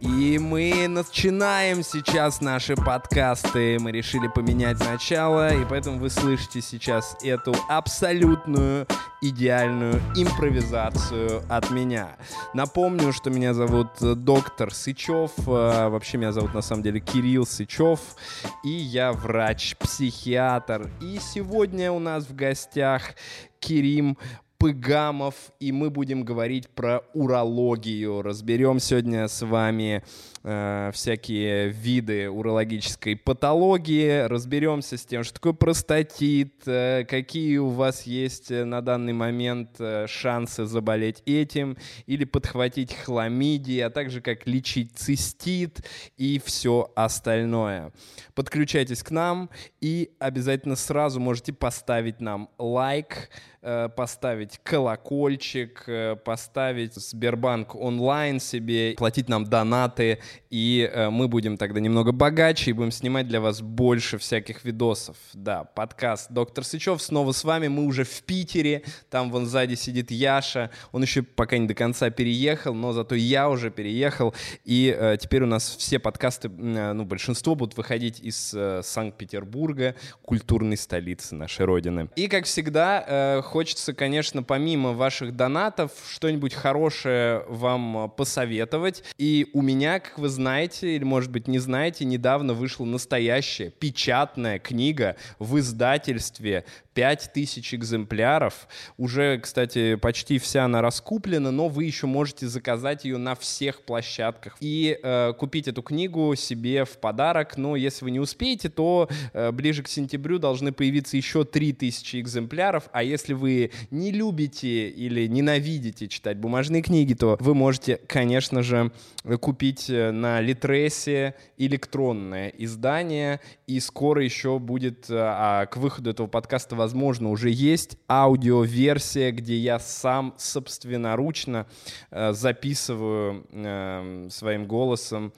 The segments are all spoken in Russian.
И мы начинаем сейчас наши подкасты. Мы решили поменять начало, и поэтому вы слышите сейчас эту абсолютную идеальную импровизацию от меня. Напомню, что меня зовут доктор Сычев. А, вообще меня зовут на самом деле Кирилл Сычев. И я врач-психиатр. И сегодня у нас в гостях Кирим Пыгамов, и мы будем говорить про урологию. Разберем сегодня с вами э, всякие виды урологической патологии, разберемся с тем, что такое простатит, э, какие у вас есть э, на данный момент шансы заболеть этим или подхватить хламидии, а также как лечить цистит и все остальное. Подключайтесь к нам и обязательно сразу можете поставить нам лайк, поставить колокольчик, поставить Сбербанк онлайн себе, платить нам донаты, и э, мы будем тогда немного богаче и будем снимать для вас больше всяких видосов. Да, подкаст «Доктор Сычев» снова с вами, мы уже в Питере, там вон сзади сидит Яша, он еще пока не до конца переехал, но зато я уже переехал, и э, теперь у нас все подкасты, ну, большинство будут выходить из э, Санкт-Петербурга, культурной столицы нашей Родины. И, как всегда, э, хочется, конечно, помимо ваших донатов, что-нибудь хорошее вам э, посоветовать. И у меня, как вы знаете, или, может быть, не знаете, недавно вышла настоящая печатная книга в издательстве 5000 экземпляров. Уже, кстати, почти вся она раскуплена, но вы еще можете заказать ее на всех площадках и э, купить эту книгу себе в подарок. Но если вы не успеете, то э, ближе к сентябрю должны появиться еще 3000 экземпляров. А если вы не любите или ненавидите читать бумажные книги, то вы можете, конечно же, купить э, на Литресе электронное издание. И скоро еще будет, э, а к выходу этого подкаста, возможно, уже есть аудиоверсия, где я сам собственноручно э, записываю э, своим голосом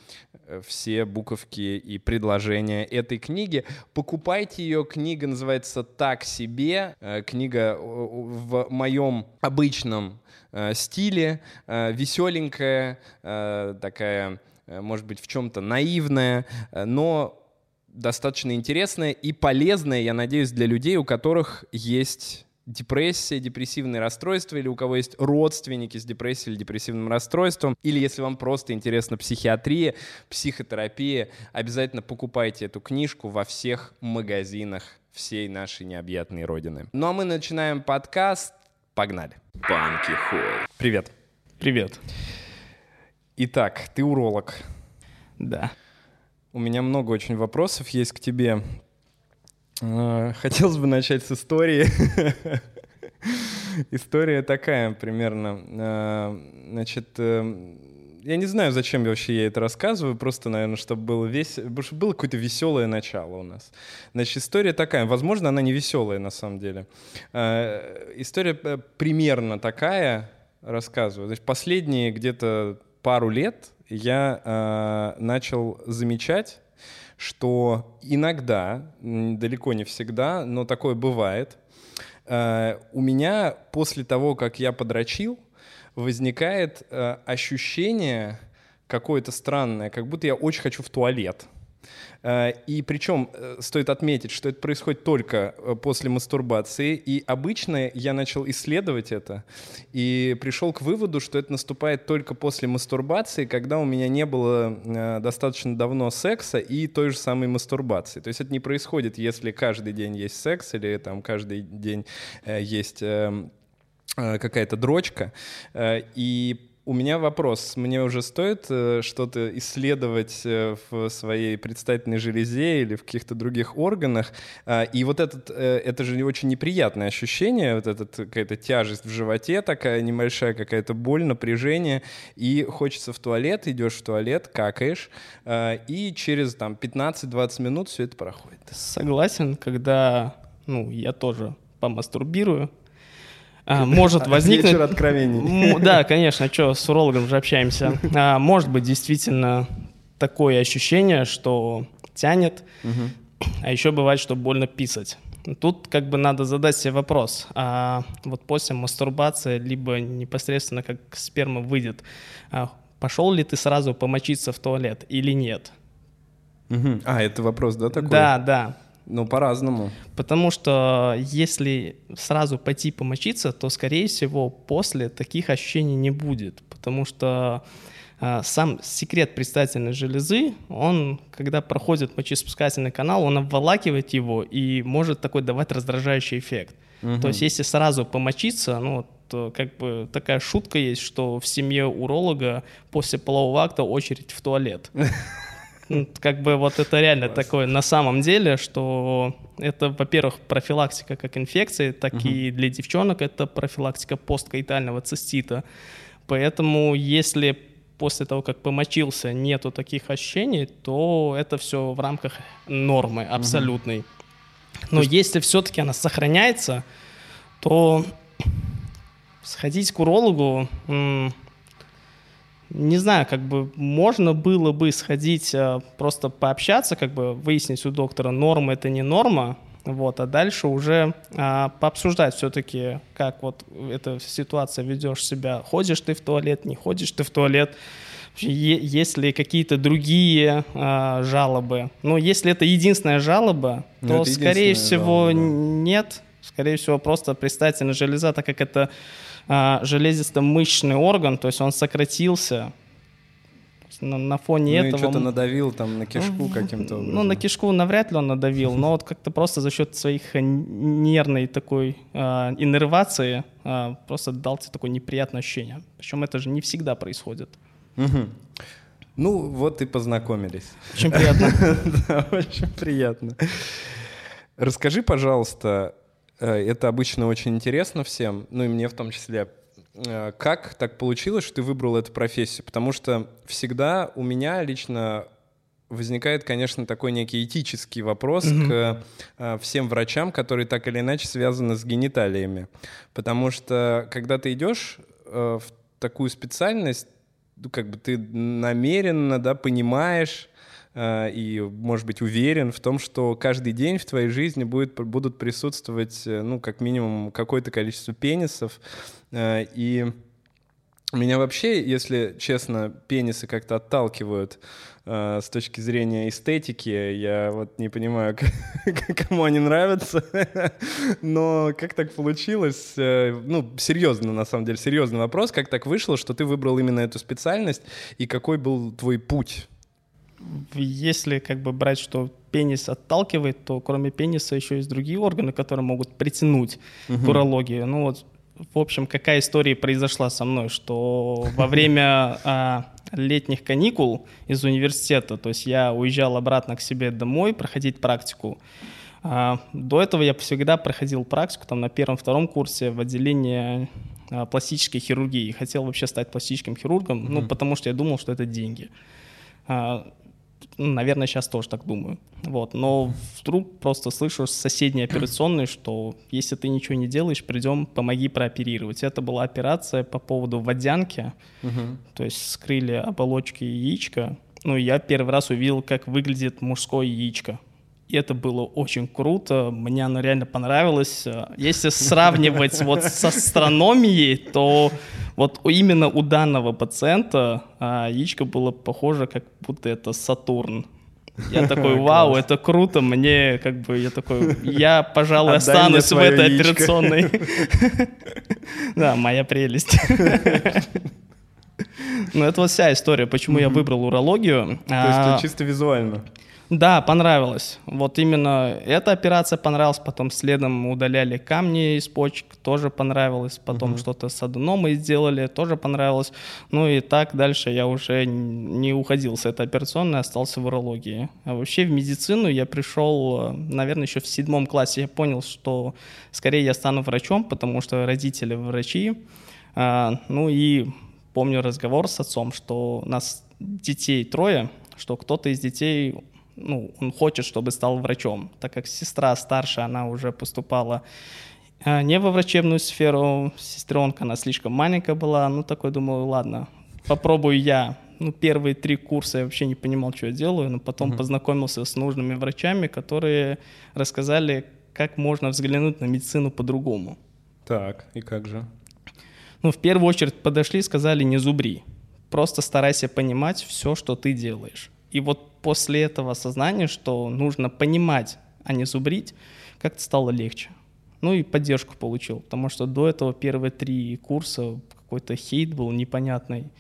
э, все буковки и предложения этой книги. Покупайте ее, книга называется «Так себе», э, книга в моем обычном э, стиле, э, веселенькая, э, такая, э, может быть, в чем-то наивная, э, но достаточно интересная и полезная, я надеюсь, для людей, у которых есть депрессия, депрессивные расстройства, или у кого есть родственники с депрессией или депрессивным расстройством, или если вам просто интересна психиатрия, психотерапия, обязательно покупайте эту книжку во всех магазинах всей нашей необъятной родины. Ну а мы начинаем подкаст. Погнали. Банки Холл. Привет. Привет. Итак, ты уролог. Да. У меня много очень вопросов есть к тебе. А, хотелось бы начать с истории. История такая примерно. А, значит, э, я не знаю, зачем вообще я это рассказываю, просто, наверное, чтобы было весь, потому что было какое-то веселое начало у нас. Значит, история такая, возможно, она не веселая на самом деле. История э, примерно такая, рассказываю. Значит, последние где-то пару лет я э, начал замечать, что иногда, далеко не всегда, но такое бывает, э, у меня после того, как я подрочил, возникает э, ощущение какое-то странное, как будто я очень хочу в туалет. Э, и причем э, стоит отметить, что это происходит только э, после мастурбации. И обычно я начал исследовать это и пришел к выводу, что это наступает только после мастурбации, когда у меня не было достаточно давно секса и той же самой мастурбации. То есть это не происходит, если каждый день есть секс или там каждый день есть эм, какая-то дрочка. И у меня вопрос. Мне уже стоит э, что-то исследовать э, в своей предстательной железе или в каких-то других органах. Э, и вот этот, э, это же очень неприятное ощущение, вот эта какая-то тяжесть в животе, такая небольшая какая-то боль, напряжение. И хочется в туалет, идешь в туалет, какаешь, э, и через там 15-20 минут все это проходит. Согласен, когда ну, я тоже помастурбирую, а, может возникнуть... Вечер откровений. Да, конечно, что, с урологом же общаемся. А, может быть действительно такое ощущение, что тянет, а еще бывает, что больно писать. Тут как бы надо задать себе вопрос, а вот после мастурбации, либо непосредственно как сперма выйдет, а пошел ли ты сразу помочиться в туалет или нет. Угу. А, это вопрос, да, такой? Да, да. Ну, по-разному. Потому что если сразу пойти помочиться, то, скорее всего, после таких ощущений не будет. Потому что э, сам секрет предстательной железы, он, когда проходит мочеиспускательный канал, он обволакивает его и может такой давать раздражающий эффект. Угу. То есть если сразу помочиться, ну, то как бы такая шутка есть, что в семье уролога после полового акта очередь в туалет. Ну, как бы вот это реально такое на самом деле, что это, во-первых, профилактика как инфекции, так угу. и для девчонок это профилактика посткаитального цистита. Поэтому если после того, как помочился, нету таких ощущений, то это все в рамках нормы абсолютной. Угу. Но есть... если все-таки она сохраняется, то сходить к урологу не знаю, как бы можно было бы сходить, э, просто пообщаться, как бы выяснить у доктора, норма это не норма, вот, а дальше уже а, пообсуждать все-таки, как вот эта ситуация ведешь себя, ходишь ты в туалет, не ходишь ты в туалет, есть ли какие-то другие а, жалобы. Ну, если это единственная жалоба, ну, то, скорее всего, жалоба, да. нет. Скорее всего, просто предстательная железа, так как это железисто-мышечный орган, то есть он сократился. На, на фоне ну, этого... Ну что-то надавил там на кишку каким-то образом. Ну, на кишку навряд ли он надавил, но вот как-то просто за счет своих нервной такой э, иннервации э, просто дал тебе такое неприятное ощущение. Причем это же не всегда происходит. Угу. Ну, вот и познакомились. Очень приятно. Очень приятно. Расскажи, пожалуйста, Э, это обычно очень интересно всем, ну и мне в том числе. Э, как так получилось, что ты выбрал эту профессию? Потому что всегда у меня лично возникает, конечно, такой некий этический вопрос mm-hmm. к э, всем врачам, которые так или иначе связаны с гениталиями. Потому что когда ты идешь в такую специальность, ну, как бы ты намеренно, да, понимаешь, Э, и, может быть, уверен в том, что каждый день в твоей жизни будет, будут присутствовать, э, ну, как минимум, какое-то количество пенисов. Э, и меня вообще, если честно, пенисы как-то отталкивают э, с точки зрения эстетики. Я вот не понимаю, кому они нравятся. Но как так получилось? Э, ну, серьезно, на самом деле, серьезный вопрос. Как так вышло, что ты выбрал именно эту специальность? И какой был твой путь если как бы брать, что пенис отталкивает, то кроме пениса еще есть другие органы, которые могут притянуть угу. к урологии. Ну вот, в общем, какая история произошла со мной, что во время а, летних каникул из университета, то есть я уезжал обратно к себе домой проходить практику. А, до этого я всегда проходил практику там на первом-втором курсе в отделении а, пластической хирургии. Хотел вообще стать пластическим хирургом, mm-hmm. ну потому что я думал, что это деньги. А, наверное, сейчас тоже так думаю. Вот. Но вдруг просто слышу с соседней операционной, что если ты ничего не делаешь, придем, помоги прооперировать. Это была операция по поводу водянки, угу. то есть скрыли оболочки яичка. Ну, я первый раз увидел, как выглядит мужское яичко. И это было очень круто, мне оно реально понравилось. Если сравнивать вот с астрономией, то вот именно у данного пациента а, яичко было похоже, как будто это Сатурн. Я такой, вау, это круто, мне как бы, я такой, я, пожалуй, останусь в этой операционной. Да, моя прелесть. Ну, это вот вся история, почему я выбрал урологию. То есть а, чисто визуально? Да, понравилось. Вот именно эта операция понравилась, потом следом удаляли камни из почек, тоже понравилось, потом угу. что-то с аденомой сделали, тоже понравилось. Ну и так дальше я уже не уходил с этой операционной, остался в урологии. А вообще в медицину я пришел, наверное, еще в седьмом классе. Я понял, что скорее я стану врачом, потому что родители врачи. А, ну и помню разговор с отцом, что у нас детей трое, что кто-то из детей ну, он хочет, чтобы стал врачом, так как сестра старшая, она уже поступала а, не во врачебную сферу, сестренка, она слишком маленькая была, ну, такой, думаю, ладно, попробую я. Ну, первые три курса я вообще не понимал, что я делаю, но потом uh-huh. познакомился с нужными врачами, которые рассказали, как можно взглянуть на медицину по-другому. Так, и как же? Ну, в первую очередь подошли и сказали, не зубри. просто старайся понимать все, что ты делаешь. И вот после этого осознания, что нужно понимать, а не зубрить, как-то стало легче. Ну и поддержку получил, потому что до этого первые три курса какой-то хейт был непонятный.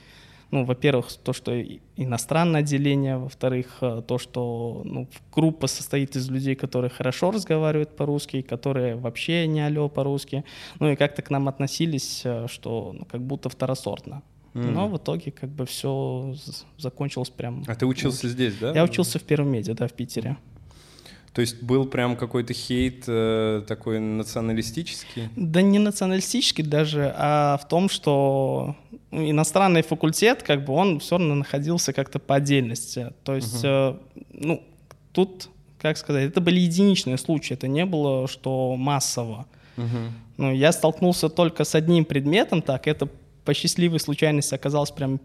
Ну, во-первых, то, что иностранное отделение, во-вторых, э, то, что ну, группа состоит из людей, которые хорошо разговаривают по-русски, которые вообще не алло по-русски, ну и как-то к нам относились, э, что ну, как будто второсортно. Mm. Но в итоге как бы все закончилось прям... А ты учился ну, здесь, да? Я учился в Первом меди, да, в Питере. То есть был прям какой-то хейт э, такой националистический? Да не националистический даже, а в том, что иностранный факультет, как бы он все равно находился как-то по отдельности. То есть, uh-huh. э, ну, тут, как сказать, это были единичные случаи, это не было, что массово. Uh-huh. Ну, я столкнулся только с одним предметом, так, это по счастливой случайности оказался прям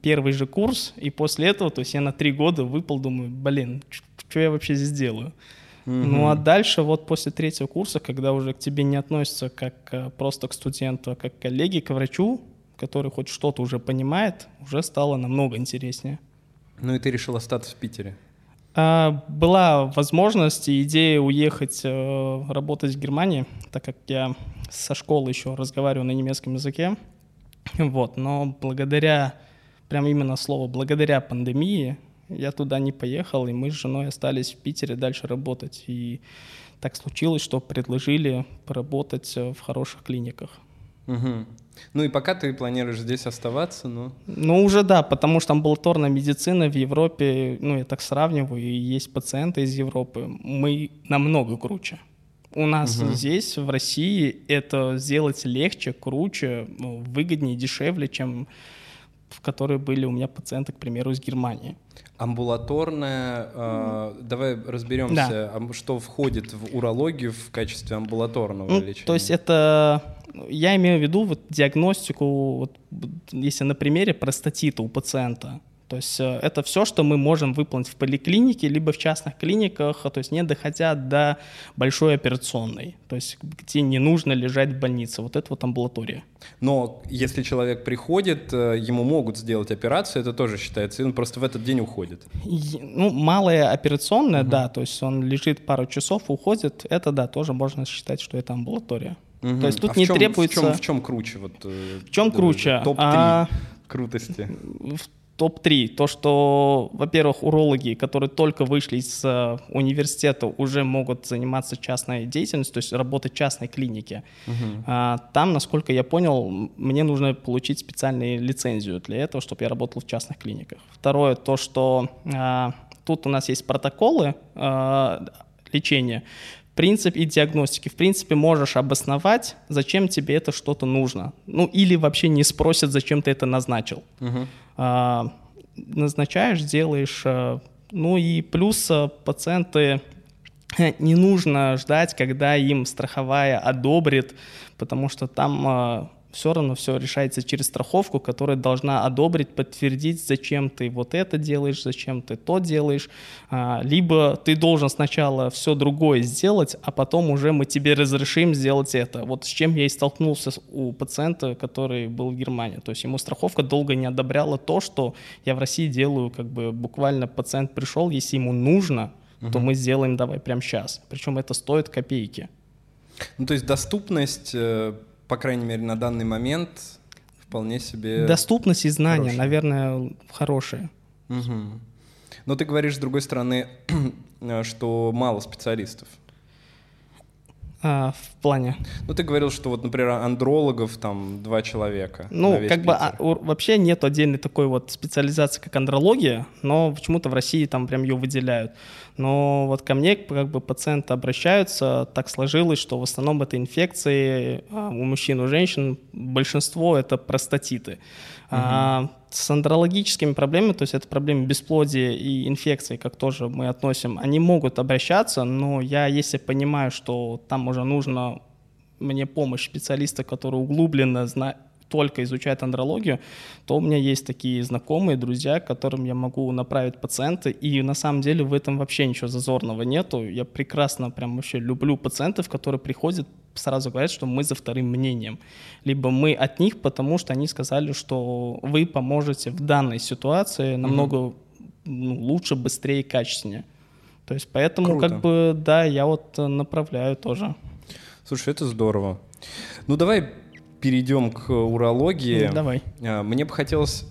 первый же курс, и после этого, то есть я на три года выпал, думаю, блин, что я вообще здесь делаю? Mm-hmm. Ну а дальше вот после третьего курса, когда уже к тебе не относятся как э, просто к студенту, а как к коллеге, к врачу, который хоть что-то уже понимает, уже стало намного интереснее. Ну и ты решил остаться в Питере? А, была возможность и идея уехать э, работать в Германии, так как я со школы еще разговариваю на немецком языке. Вот, но благодаря, прям именно слово благодаря пандемии, я туда не поехал, и мы с женой остались в Питере дальше работать. И так случилось, что предложили поработать в хороших клиниках. Угу. Ну и пока ты планируешь здесь оставаться, ну... Ну уже да, потому что амбулаторная медицина в Европе, ну я так сравниваю, и есть пациенты из Европы, мы намного круче. У нас угу. здесь, в России, это сделать легче, круче, ну, выгоднее, дешевле, чем в которые были у меня пациенты, к примеру, из Германии. Амбулаторная, э, давай разберемся, да. что входит в урологию в качестве амбулаторного ну, лечения. То есть это, я имею в виду вот диагностику, вот, если на примере простатита у пациента. То есть э, это все, что мы можем выполнить в поликлинике, либо в частных клиниках, то есть не доходя до большой операционной, то есть где не нужно лежать в больнице. Вот это вот амбулатория. Но если человек приходит, э, ему могут сделать операцию, это тоже считается, и он просто в этот день уходит. Ну, малая операционная, угу. да, то есть он лежит пару часов, уходит, это да, тоже можно считать, что это амбулатория. Угу. То есть тут а не чем, требуется... В чем, в чем круче? Вот, э, в чем круче? Топ-3 а... крутости. В топ-3. То, что, во-первых, урологи, которые только вышли из э, университета, уже могут заниматься частной деятельностью, то есть работать в частной клинике. Uh-huh. А, там, насколько я понял, мне нужно получить специальную лицензию для этого, чтобы я работал в частных клиниках. Второе, то, что а, тут у нас есть протоколы а, лечения, принцип и диагностики. В принципе, можешь обосновать, зачем тебе это что-то нужно. Ну, или вообще не спросят, зачем ты это назначил. Uh-huh. А, назначаешь, делаешь. А, ну и плюс а, пациенты не нужно ждать, когда им страховая одобрит, потому что там все равно все решается через страховку, которая должна одобрить, подтвердить, зачем ты вот это делаешь, зачем ты то делаешь. А, либо ты должен сначала все другое сделать, а потом уже мы тебе разрешим сделать это. Вот с чем я и столкнулся у пациента, который был в Германии. То есть ему страховка долго не одобряла то, что я в России делаю, как бы буквально пациент пришел, если ему нужно, угу. то мы сделаем давай прямо сейчас. Причем это стоит копейки. Ну, то есть доступность э, по крайней мере, на данный момент вполне себе... Доступность и знания, хорошие. наверное, хорошие. Угу. Но ты говоришь, с другой стороны, что мало специалистов. А, в плане? Ну, ты говорил, что вот, например, андрологов там два человека. Ну, как бы а, вообще нет отдельной такой вот специализации, как андрология, но почему-то в России там прям ее выделяют. Но вот ко мне как бы пациенты обращаются, так сложилось, что в основном это инфекции а, у мужчин, у женщин, большинство это простатиты. Угу. А, с андрологическими проблемами, то есть это проблемы бесплодия и инфекции, как тоже мы относим, они могут обращаться, но я, если понимаю, что там уже нужно мне помощь специалиста, который углубленно знает, только изучает андрологию, то у меня есть такие знакомые, друзья, которым я могу направить пациента, и на самом деле в этом вообще ничего зазорного нету. Я прекрасно прям вообще люблю пациентов, которые приходят сразу говорят, что мы за вторым мнением. Либо мы от них, потому что они сказали, что вы поможете в данной ситуации намного mm-hmm. ну, лучше, быстрее и качественнее. То есть поэтому Круто. как бы, да, я вот направляю тоже. Слушай, это здорово. Ну давай перейдем к урологии. Ну, давай. А, мне бы хотелось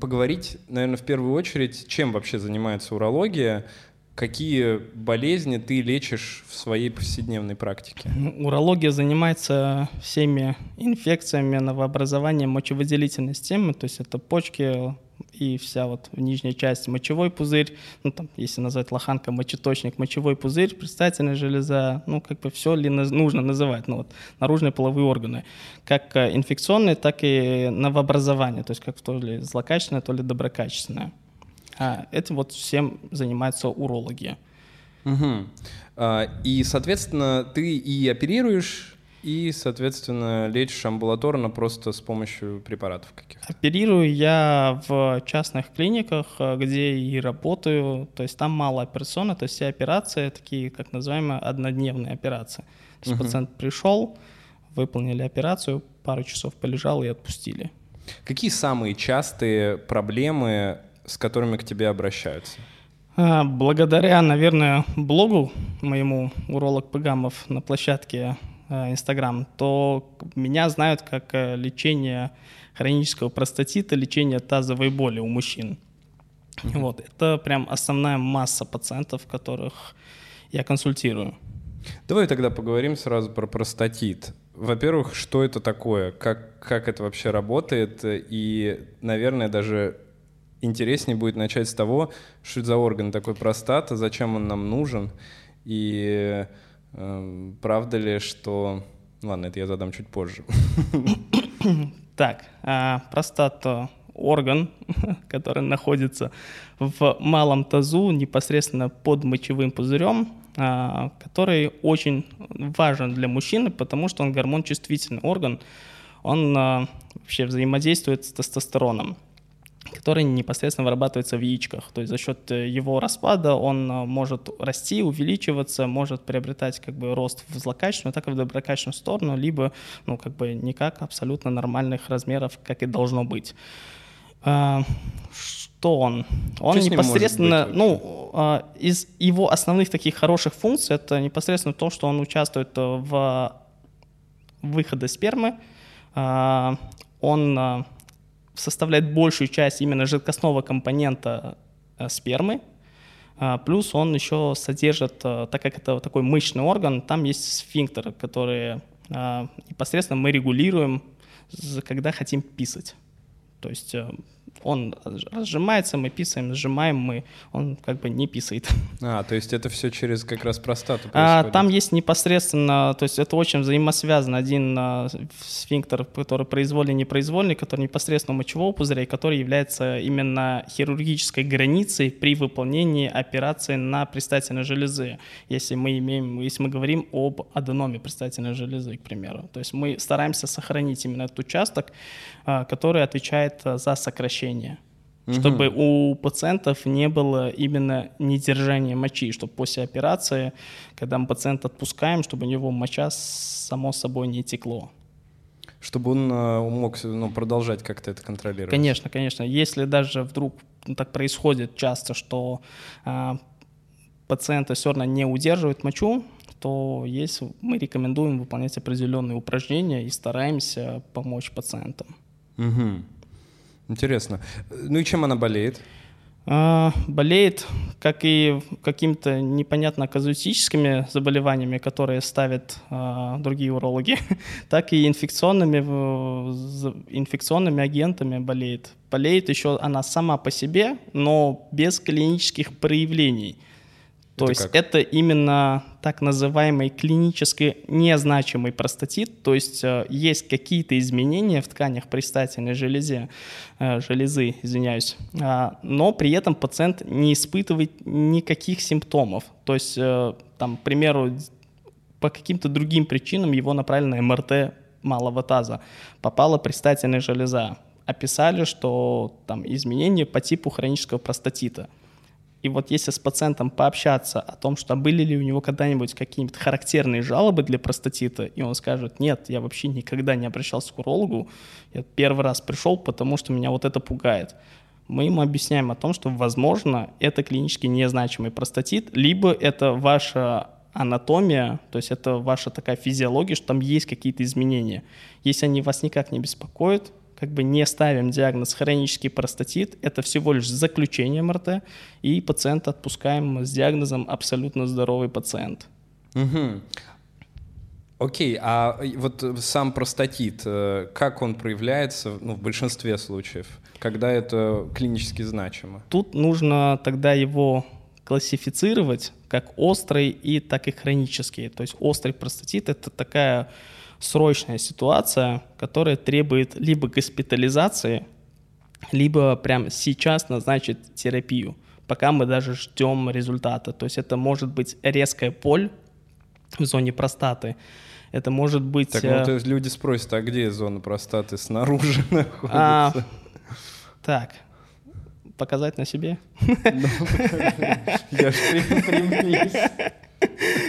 поговорить, наверное, в первую очередь, чем вообще занимается урология, какие болезни ты лечишь в своей повседневной практике? Ну, урология занимается всеми инфекциями новообразования мочевыделительной системы, то есть это почки, и вся вот в нижней части мочевой пузырь, ну там, если назвать лоханка, мочеточник, мочевой пузырь, предстательная железа, ну как бы все ли нужно называть, ну вот наружные половые органы, как э, инфекционные, так и новообразование, то есть как то ли злокачественное, то ли доброкачественное. А этим вот всем занимаются урологи. Угу. А, и, соответственно, ты и оперируешь и, соответственно, лечишь амбулаторно просто с помощью препаратов каких-то? Оперирую я в частных клиниках, э, где и работаю, то есть там мало операционно, то есть все операции такие, как называемые, однодневные операции. То есть угу. пациент пришел, выполнили операцию, пару часов полежал и отпустили. Какие самые частые проблемы, с которыми к тебе обращаются? А, благодаря, наверное, блогу моему «Уролог Пыгамов» на площадке Э, Инстаграм, то меня знают как э, лечение хронического простатита, лечение тазовой боли у мужчин. Mm-hmm. Вот, это прям основная масса пациентов, которых я консультирую. Давай тогда поговорим сразу про простатит. Во-первых, что это такое, как, как это вообще работает, и, наверное, даже интереснее будет начать с того, что это за орган такой простата, зачем он нам нужен, и Эм, правда ли, что... Ладно, это я задам чуть позже. Так, а, простата орган, который находится в малом тазу, непосредственно под мочевым пузырем, а, который очень важен для мужчины, потому что он гормон чувствительный орган, он а, вообще взаимодействует с тестостероном который непосредственно вырабатывается в яичках. То есть за счет э, его распада он э, может расти, увеличиваться, может приобретать как бы рост в злокачественную, так и в доброкачественную сторону, либо ну как бы никак абсолютно нормальных размеров, как и должно быть. А, что он? Он что непосредственно, ну, а, из его основных таких хороших функций это непосредственно то, что он участвует в выходе спермы, а, он составляет большую часть именно жидкостного компонента э, спермы, а, Плюс он еще содержит, э, так как это такой мышечный орган, там есть сфинктер, который а, непосредственно мы регулируем, когда хотим писать. То есть э, он разжимается, мы писаем, сжимаем мы, он как бы не писает. А, то есть это все через как раз простату а, Там есть непосредственно, то есть это очень взаимосвязано. Один а, сфинктер, который произвольный, непроизвольный, который непосредственно у мочевого пузыря, который является именно хирургической границей при выполнении операции на предстательной железы. Если мы имеем, если мы говорим об аденоме предстательной железы, к примеру. То есть мы стараемся сохранить именно этот участок, а, который отвечает а, за сокращение угу. чтобы у пациентов не было именно недержания мочи, чтобы после операции, когда мы пациента отпускаем, чтобы у него моча само собой не текло. Чтобы он а, мог ну, продолжать как-то это контролировать. Конечно, конечно. Если даже вдруг так происходит часто, что а, пациенты все равно не удерживают мочу, то есть мы рекомендуем выполнять определенные упражнения и стараемся помочь пациентам. Угу. Интересно. Ну и чем она болеет? А, болеет, как и какими-то непонятно казуистическими заболеваниями, которые ставят а, другие урологи, так и инфекционными, инфекционными агентами болеет. Болеет еще она сама по себе, но без клинических проявлений – то это есть как? это именно так называемый клинически незначимый простатит, то есть э, есть какие-то изменения в тканях предстательной железы, э, железы, извиняюсь, э, но при этом пациент не испытывает никаких симптомов. То есть, э, там, к примеру, по каким-то другим причинам его направили на МРТ малого таза, попала предстательная железа, описали, что там изменения по типу хронического простатита – И вот если с пациентом пообщаться о том, что были ли у него когда-нибудь какие-нибудь характерные жалобы для простатита, и он скажет, нет, я вообще никогда не обращался к урологу, я первый раз пришел, потому что меня вот это пугает. Мы ему объясняем о том, что, возможно, это клинически незначимый простатит, либо это ваша анатомия, то есть это ваша такая физиология, что там есть какие-то изменения. Если они вас никак не беспокоят, как бы не ставим диагноз хронический простатит, это всего лишь заключение МРТ, и пациента отпускаем с диагнозом абсолютно здоровый пациент. Угу. Окей, а вот сам простатит, э, как он проявляется ну, в большинстве случаев, когда это клинически значимо? Тут нужно тогда его классифицировать как острый и так и хронический. То есть острый простатит — это такая срочная ситуация, которая требует либо госпитализации, либо прямо сейчас назначить терапию, пока мы даже ждем результата. То есть это может быть резкая боль в зоне простаты, это может быть... Так, ну, э, то есть люди спросят, а где зона простаты снаружи находится? А, так, показать на себе? Ну, я ж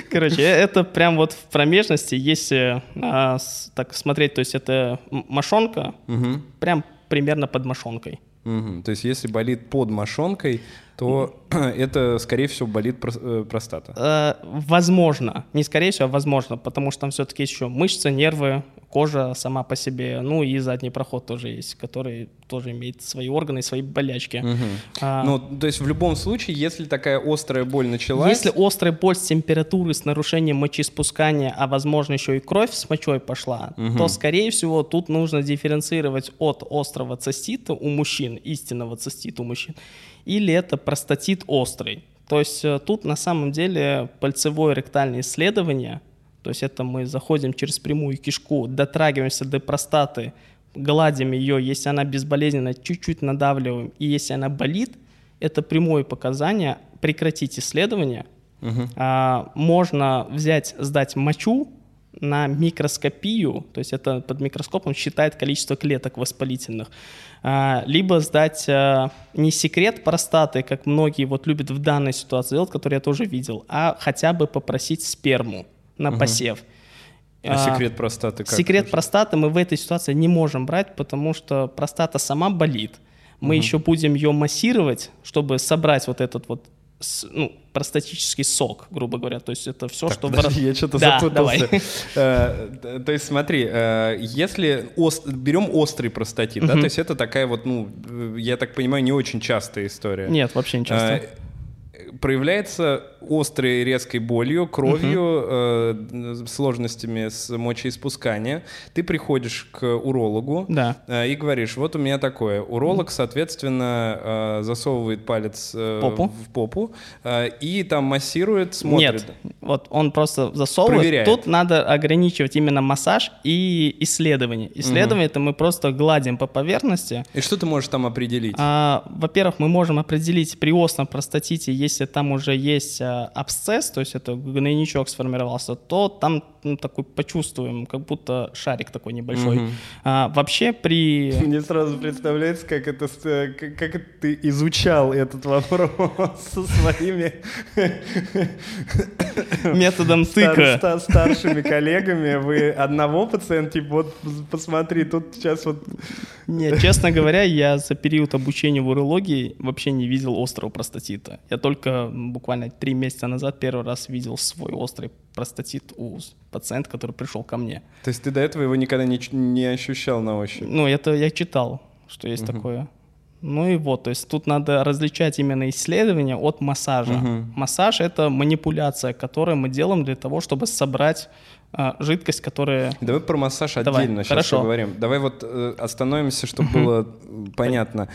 Короче, э, это прям вот в промежности, если а, с, так смотреть, то есть это мошонка, угу. прям примерно под мошонкой. Угу. То есть если болит под мошонкой, то это, скорее всего, болит э, простата. Э, возможно. Не скорее всего, а возможно, потому что там все-таки еще мышцы, нервы, кожа сама по себе, ну и задний проход тоже есть, который тоже имеет свои органы, свои болячки. Угу. А, ну, то есть в любом случае, если такая острая боль началась... Если острая боль с температурой, с нарушением мочеиспускания, а возможно еще и кровь с мочой пошла, угу. то, скорее всего, тут нужно дифференцировать от острого цистита у мужчин, истинного цистита у мужчин, или это простатит острый. То есть э, тут на самом деле пальцевое ректальное исследование, то есть это мы заходим через прямую кишку, дотрагиваемся до простаты, гладим ее, если она безболезненна, чуть-чуть надавливаем, и если она болит, это прямое показание прекратить исследование. Угу. А, можно взять, сдать мочу, на микроскопию, то есть это под микроскопом считает количество клеток воспалительных, а, либо сдать а, не секрет простаты, как многие вот любят в данной ситуации делать, который я тоже видел, а хотя бы попросить сперму на угу. посев. А, а секрет простаты как? Секрет простаты мы в этой ситуации не можем брать, потому что простата сама болит. Мы угу. еще будем ее массировать, чтобы собрать вот этот вот ну, простатический сок, грубо говоря. То есть это все, так, что... Подожди, я что-то да, запутался. Э, то есть смотри, э, если берем острый простатит, да, то есть это такая вот, ну, я так понимаю, не очень частая история. Нет, вообще не часто э, проявляется острой резкой болью, кровью, угу. э, сложностями с мочеиспускания. Ты приходишь к урологу да. э, и говоришь, вот у меня такое. Уролог, соответственно, э, засовывает палец э, попу. в попу э, и там массирует, смотрит. Нет, вот он просто засовывает. Проверяет. Тут надо ограничивать именно массаж и исследование. Исследование угу. это мы просто гладим по поверхности. И что ты можешь там определить? А, во-первых, мы можем определить при остром простатите, если там уже есть а, абсцесс, то есть это гнойничок сформировался, то там ну, такой почувствуем, как будто шарик такой небольшой. Угу. А, вообще при... Мне сразу представляется, как это, как, как ты изучал этот вопрос со своими... Методом тыка. Стар, старшими коллегами. Вы одного пациента, типа, вот посмотри, тут сейчас вот... Нет, честно говоря, я за период обучения в урологии вообще не видел острого простатита. Я только буквально три месяца назад первый раз видел свой острый простатит у пациента, который пришел ко мне. То есть ты до этого его никогда не, не ощущал на ощупь? Ну, это я читал, что есть угу. такое. Ну и вот, то есть тут надо различать именно исследование от массажа. Угу. Массаж — это манипуляция, которую мы делаем для того, чтобы собрать а, жидкость, которая... Давай про массаж Давай. отдельно сейчас Хорошо. поговорим. Давай вот э, остановимся, чтобы было понятно.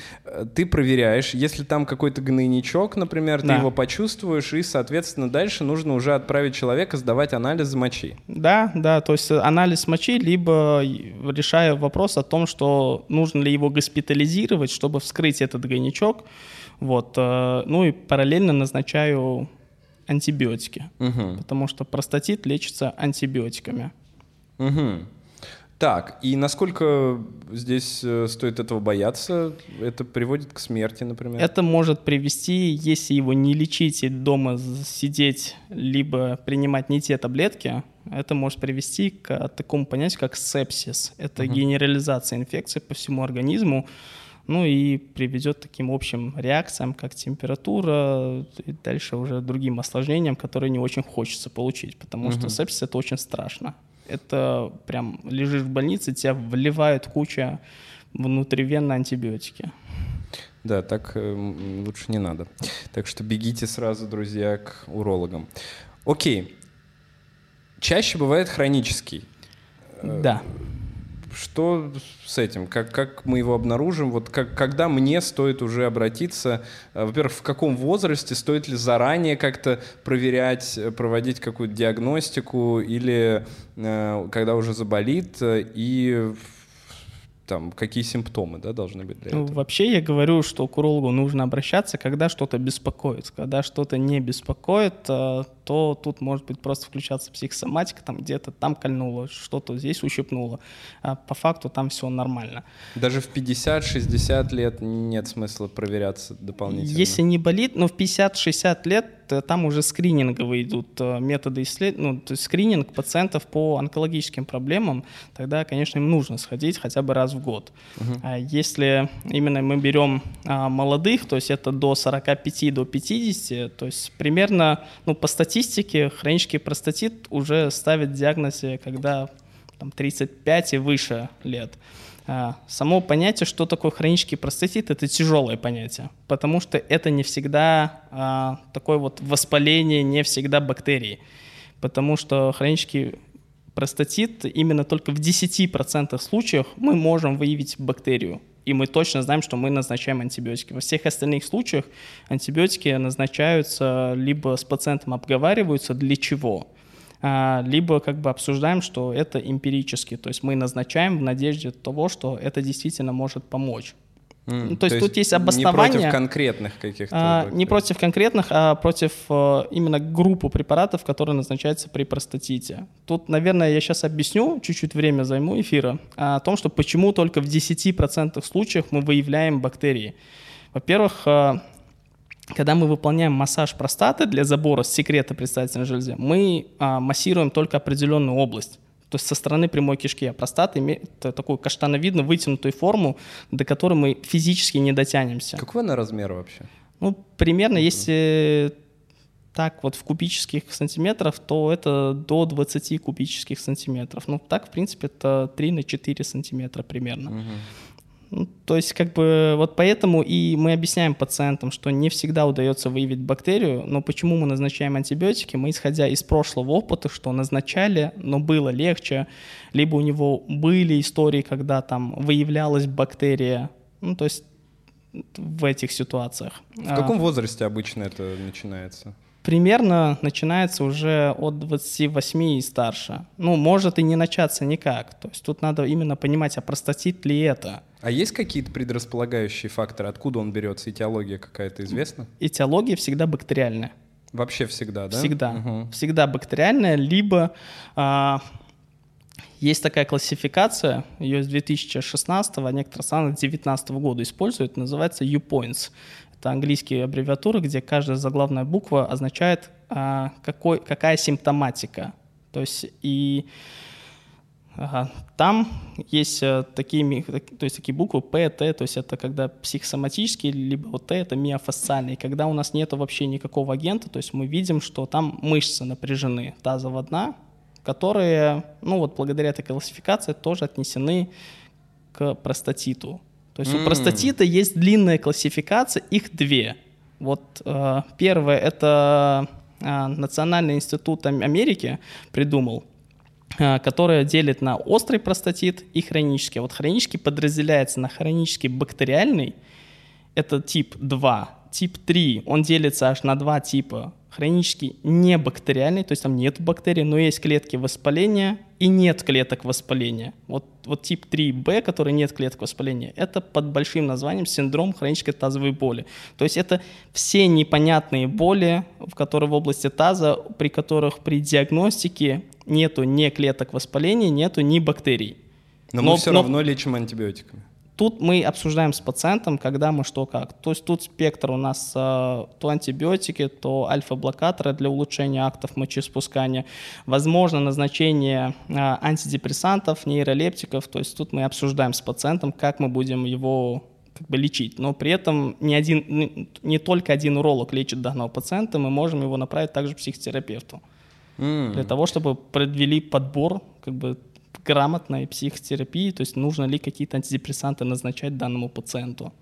Ты проверяешь, если там какой-то гнойничок, например, ты его почувствуешь, и, соответственно, дальше нужно уже отправить человека сдавать анализ мочи. Да, да, то есть анализ мочи, либо решая вопрос о том, что нужно ли его госпитализировать, чтобы вскрыть этот гнойничок, вот, э, ну и параллельно назначаю антибиотики, угу. потому что простатит лечится антибиотиками. Угу. Так, и насколько здесь э, стоит этого бояться? Это приводит к смерти, например? Это может привести, если его не лечить и дома сидеть, либо принимать не те таблетки, это может привести к такому понятию, как сепсис. Это угу. генерализация инфекции по всему организму, ну и приведет к таким общим реакциям, как температура, и дальше уже другим осложнениям, которые не очень хочется получить, потому угу. что сепсис это очень страшно это прям лежишь в больнице, тебя вливают куча внутривенно антибиотики. Да, так э, лучше не надо. Так что бегите сразу, друзья, к урологам. Окей. Чаще бывает хронический. Да. Что с этим? Как, как мы его обнаружим? Вот как, когда мне стоит уже обратиться? Э, во-первых, в каком возрасте? Стоит ли заранее как-то проверять, э, проводить какую-то диагностику? Или э, когда уже заболит? И там, какие симптомы да, должны быть для ну, этого? Вообще я говорю, что к урологу нужно обращаться, когда что-то беспокоит. Когда что-то не беспокоит, то тут может быть просто включаться психосоматика, там где-то там кольнуло, что-то здесь ущипнуло. А по факту там все нормально. Даже в 50-60 лет нет смысла проверяться дополнительно? Если не болит, но в 50-60 лет э, там уже скрининговые идут э, методы исследования, ну, то есть скрининг пациентов по онкологическим проблемам, тогда, конечно, им нужно сходить хотя бы раз в год. Угу. Если именно мы берем а, молодых, то есть это до 45, до 50, то есть примерно, ну, по статистике статистике хронический простатит уже ставит диагноз, когда там, 35 и выше лет. А, само понятие, что такое хронический простатит, это тяжелое понятие, потому что это не всегда а, такое вот воспаление, не всегда бактерии, потому что хронический простатит именно только в 10% случаев мы можем выявить бактерию и мы точно знаем, что мы назначаем антибиотики. Во всех остальных случаях антибиотики назначаются либо с пациентом обговариваются для чего, а, либо как бы обсуждаем, что это эмпирически, то есть мы назначаем в надежде того, что это действительно может помочь. Mm, то, есть то есть тут есть обоснование. Не против конкретных каких-то. А, не против конкретных, а против а, именно группы препаратов, которые назначаются при простатите. Тут, наверное, я сейчас объясню, чуть-чуть время займу эфира, а, о том, что почему только в 10% случаях мы выявляем бактерии. Во-первых, а, когда мы выполняем массаж простаты для забора секрета предстательной железы, мы а, массируем только определенную область то есть со стороны прямой кишки, а простата имеет такую каштановидную вытянутую форму, до которой мы физически не дотянемся. Какой она размер вообще? Ну, примерно, если так вот в кубических сантиметров, то это до 20 кубических сантиметров. Ну, так, в принципе, это 3 на 4 сантиметра примерно. Угу. Ну, то есть, как бы, вот поэтому и мы объясняем пациентам, что не всегда удается выявить бактерию, но почему мы назначаем антибиотики? Мы, исходя из прошлого опыта, что назначали, но было легче, либо у него были истории, когда там выявлялась бактерия, ну, то есть в этих ситуациях. В каком а, возрасте обычно это начинается? Примерно начинается уже от 28 и старше. Ну, может и не начаться никак. То есть тут надо именно понимать, а простатит ли это. А есть какие-то предрасполагающие факторы? Откуда он берется? Этиология какая-то известна? Этиология всегда бактериальная. Вообще всегда, да? Всегда. Угу. Всегда бактериальная, либо а, есть такая классификация, ее с 2016, а некоторые страны 2019 года используют, называется U-Points. Это английские аббревиатуры, где каждая заглавная буква означает, а, какой, какая симптоматика. То есть и Ага. Там есть э, такие, то есть такие буквы П, Т, то есть это когда психосоматические, либо вот Т это миофасциальные. Когда у нас нет вообще никакого агента, то есть мы видим, что там мышцы напряжены, тазовая дна, которые, ну вот благодаря этой классификации тоже отнесены к простатиту. То есть mm. у простатита есть длинная классификация, их две. Вот э, первое это э, Национальный институт Америки придумал, э, которая делит на острый простатит и хронический. Вот хронический подразделяется на хронический бактериальный, это тип 2. Тип 3, он делится аж на два типа хронический небактериальный, то есть там нет бактерий, но есть клетки воспаления и нет клеток воспаления. Вот, вот тип 3b, который нет клеток воспаления, это под большим названием синдром хронической тазовой боли. То есть это все непонятные боли, в которые в области таза, при которых при диагностике нету ни клеток воспаления, нету ни бактерий. Но, но мы все но... равно лечим антибиотиками. Тут мы обсуждаем с пациентом, когда мы что как. То есть тут спектр у нас э, то антибиотики, то альфа-блокаторы для улучшения актов мочеиспускания. Возможно назначение э, антидепрессантов, нейролептиков. То есть тут мы обсуждаем с пациентом, как мы будем его как бы лечить. Но при этом не, один, не только один уролог лечит данного пациента, мы можем его направить также к психотерапевту. Mm. Для того, чтобы провели подбор как бы грамотной психотерапии, то есть нужно ли какие-то антидепрессанты назначать данному пациенту.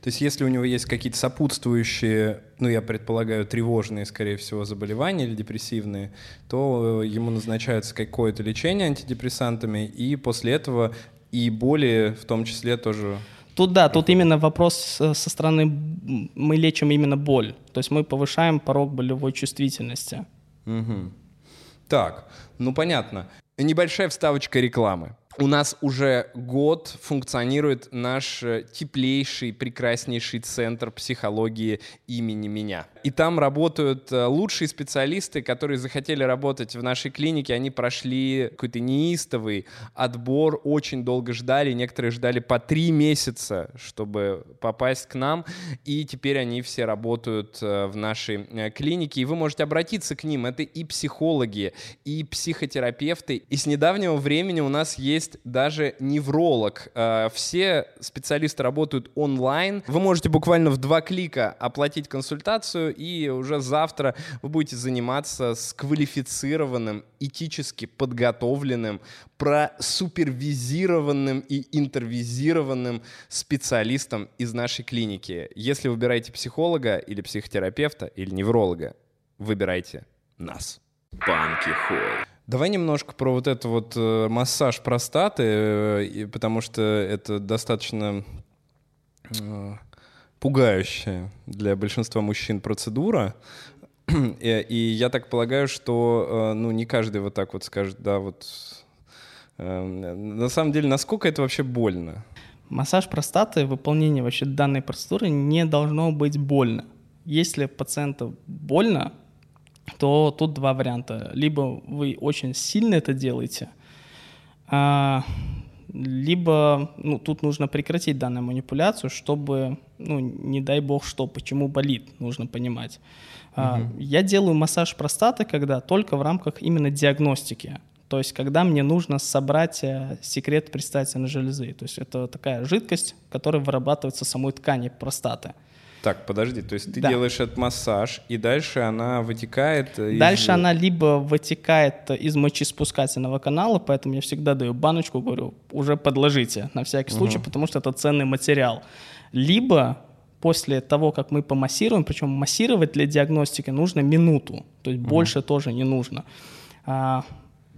То есть если у него есть какие-то сопутствующие, ну я предполагаю, тревожные, скорее всего, заболевания или депрессивные, то э, ему назначается какое-то лечение антидепрессантами, и после этого и боли в том числе тоже Тут да, тут именно вопрос э, со стороны, мы лечим именно боль, то есть мы повышаем порог болевой чувствительности. Угу. Так, ну понятно. Небольшая вставочка рекламы. У нас уже год функционирует наш э, теплейший, прекраснейший центр психологии имени меня. И там работают э, лучшие специалисты, которые захотели работать в нашей клинике. Они прошли какой-то неистовый отбор, очень долго ждали. Некоторые ждали по три месяца, чтобы попасть к нам. И теперь они все работают э, в нашей клинике. И вы можете обратиться к ним. Это и психологи, и психотерапевты. И с недавнего времени у нас есть есть даже невролог. Э, все специалисты работают онлайн. Вы можете буквально в два клика оплатить консультацию, и уже завтра вы будете заниматься с квалифицированным, этически подготовленным, просупервизированным и интервизированным специалистом из нашей клиники. Если выбираете психолога или психотерапевта или невролога, выбирайте нас. Банки Хой. Давай немножко про вот это вот э, массаж простаты, э, потому что это достаточно э, пугающая для большинства мужчин процедура. И, и я так полагаю, что ну, не каждый вот так вот скажет, да, вот... На самом деле, насколько это вообще больно? Массаж простаты, выполнение вообще данной процедуры не должно быть больно. Если пациенту больно, то тут два варианта. Либо вы очень сильно это делаете, а, либо ну, тут нужно прекратить данную манипуляцию, чтобы, ну, не дай бог что, почему болит, нужно понимать. Угу. Я делаю массаж простаты, когда только в рамках именно диагностики. То есть, когда мне нужно собрать э, секрет предстательной железы. То есть, это такая жидкость, которая вырабатывается самой ткани простаты. Так, подожди, то есть ты да. делаешь этот массаж, и дальше она вытекает из... Дальше она либо вытекает из мочеиспускательного канала, поэтому я всегда даю баночку, говорю, уже подложите на всякий случай, угу. потому что это ценный материал. Либо после того, как мы помассируем, причем массировать для диагностики нужно минуту, то есть угу. больше тоже не нужно. А,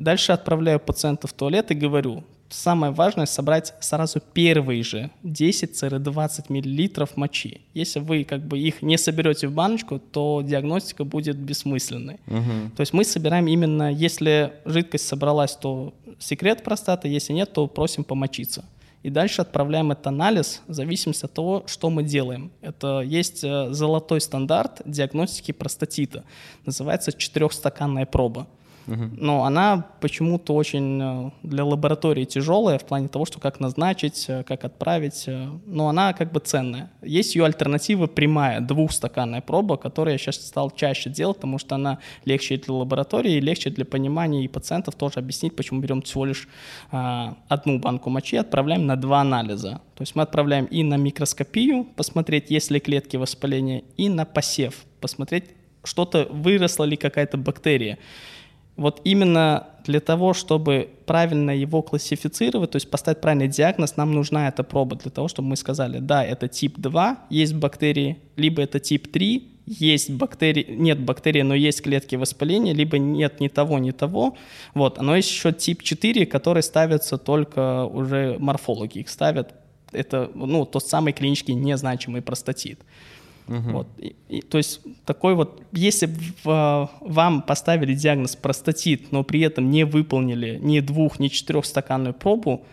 дальше отправляю пациента в туалет и говорю, самое важное собрать сразу первые же 10-20 мл мочи. Если вы как бы их не соберете в баночку, то диагностика будет бессмысленной. Угу. То есть мы собираем именно, если жидкость собралась, то секрет простаты, если нет, то просим помочиться. И дальше отправляем этот анализ в зависимости от того, что мы делаем. Это есть э, золотой стандарт диагностики простатита. Называется четырехстаканная проба. Но она почему-то очень э, для лаборатории тяжелая в плане того, что как назначить, э, как отправить. Э, но она как бы ценная. Есть ее альтернатива прямая, двухстаканная проба, которую я сейчас стал чаще делать, потому что она легче для лаборатории, легче для понимания и пациентов тоже объяснить, почему берем всего лишь а, одну банку мочи, отправляем на два анализа. То есть мы отправляем и на микроскопию, посмотреть, есть ли клетки воспаления, и на посев, посмотреть, что-то выросло ли какая-то бактерия вот именно для того, чтобы правильно его классифицировать, то есть поставить правильный диагноз, нам нужна эта проба для того, чтобы мы сказали, да, это тип 2, есть бактерии, либо это тип 3, есть бактерии, нет бактерий, но есть клетки воспаления, либо нет ни того, ни того. Вот, но есть еще тип 4, который ставится только уже морфологи, их ставят, это, ну, тот самый клинический незначимый простатит. Угу. Вот. И, и, то есть такой вот, если в, вам поставили диагноз простатит, но при этом не выполнили ни двух, ни четырехстаканную пробу,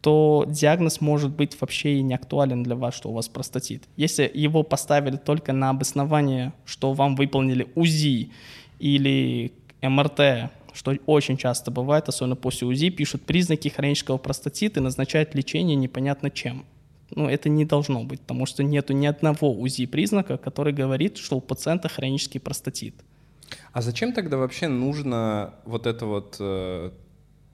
то диагноз может быть вообще и не актуален для вас, что у вас простатит. Если его поставили только на обоснование, что вам выполнили УЗИ или МРТ что очень часто бывает, особенно после УЗИ, пишут признаки хронического простатита и назначают лечение непонятно чем. Ну, это не должно быть, потому что нету ни одного УЗИ признака, который говорит, что у пациента хронический простатит. А зачем тогда вообще нужно вот это вот э,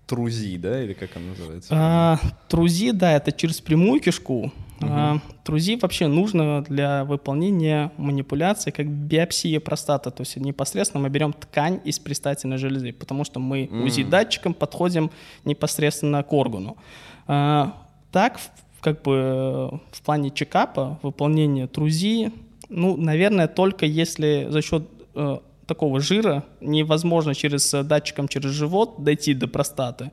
трузи, да, или как оно называется? А, трузи, да, это через прямую кишку. Угу. А, трузи вообще нужно для выполнения манипуляции как биопсия простаты, то есть непосредственно мы берем ткань из предстательной железы, потому что мы. УЗИ-датчиком подходим непосредственно к органу. А, так, как бы в плане чекапа, выполнения трузи, ну, наверное, только если за счет э, такого жира невозможно через э, датчиком через живот дойти до простаты,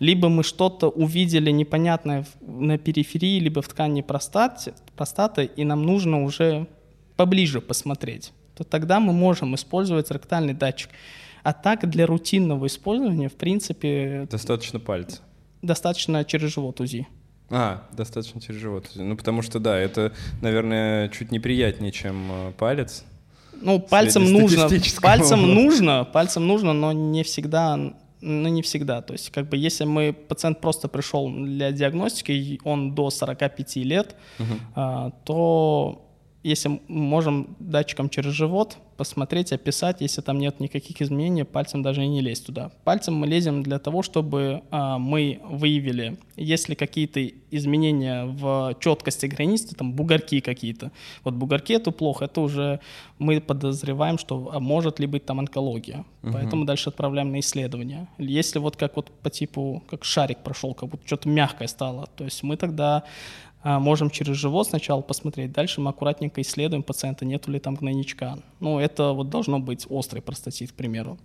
либо мы что-то увидели непонятное на периферии, либо в ткани простаты, простаты, и нам нужно уже поближе посмотреть, то тогда мы можем использовать ректальный датчик. А так для рутинного использования, в принципе... Достаточно пальца. Достаточно через живот УЗИ. А, достаточно через живот. Ну, потому что, да, это, наверное, чуть неприятнее, чем э, палец. Ну, пальцем нужно, пальцем нужно, пальцем нужно, но не всегда, ну, не всегда. То есть, как бы, если мы, пациент просто пришел для диагностики, он до 45 лет, угу. а, то если можем датчиком через живот посмотреть, описать, если там нет никаких изменений, пальцем даже и не лезть туда. Пальцем мы лезем для того, чтобы а, мы выявили, если какие-то изменения в четкости границы, там бугорки какие-то. Вот бугорки это плохо, это уже мы подозреваем, что а может ли быть там онкология. Угу. Поэтому дальше отправляем на исследование. Если вот как вот по типу, как шарик прошел, как будто что-то мягкое стало, то есть мы тогда можем через живот сначала посмотреть, дальше мы аккуратненько исследуем пациента, нету ли там гнойничка. Ну, это вот должно быть острый простатит, к примеру.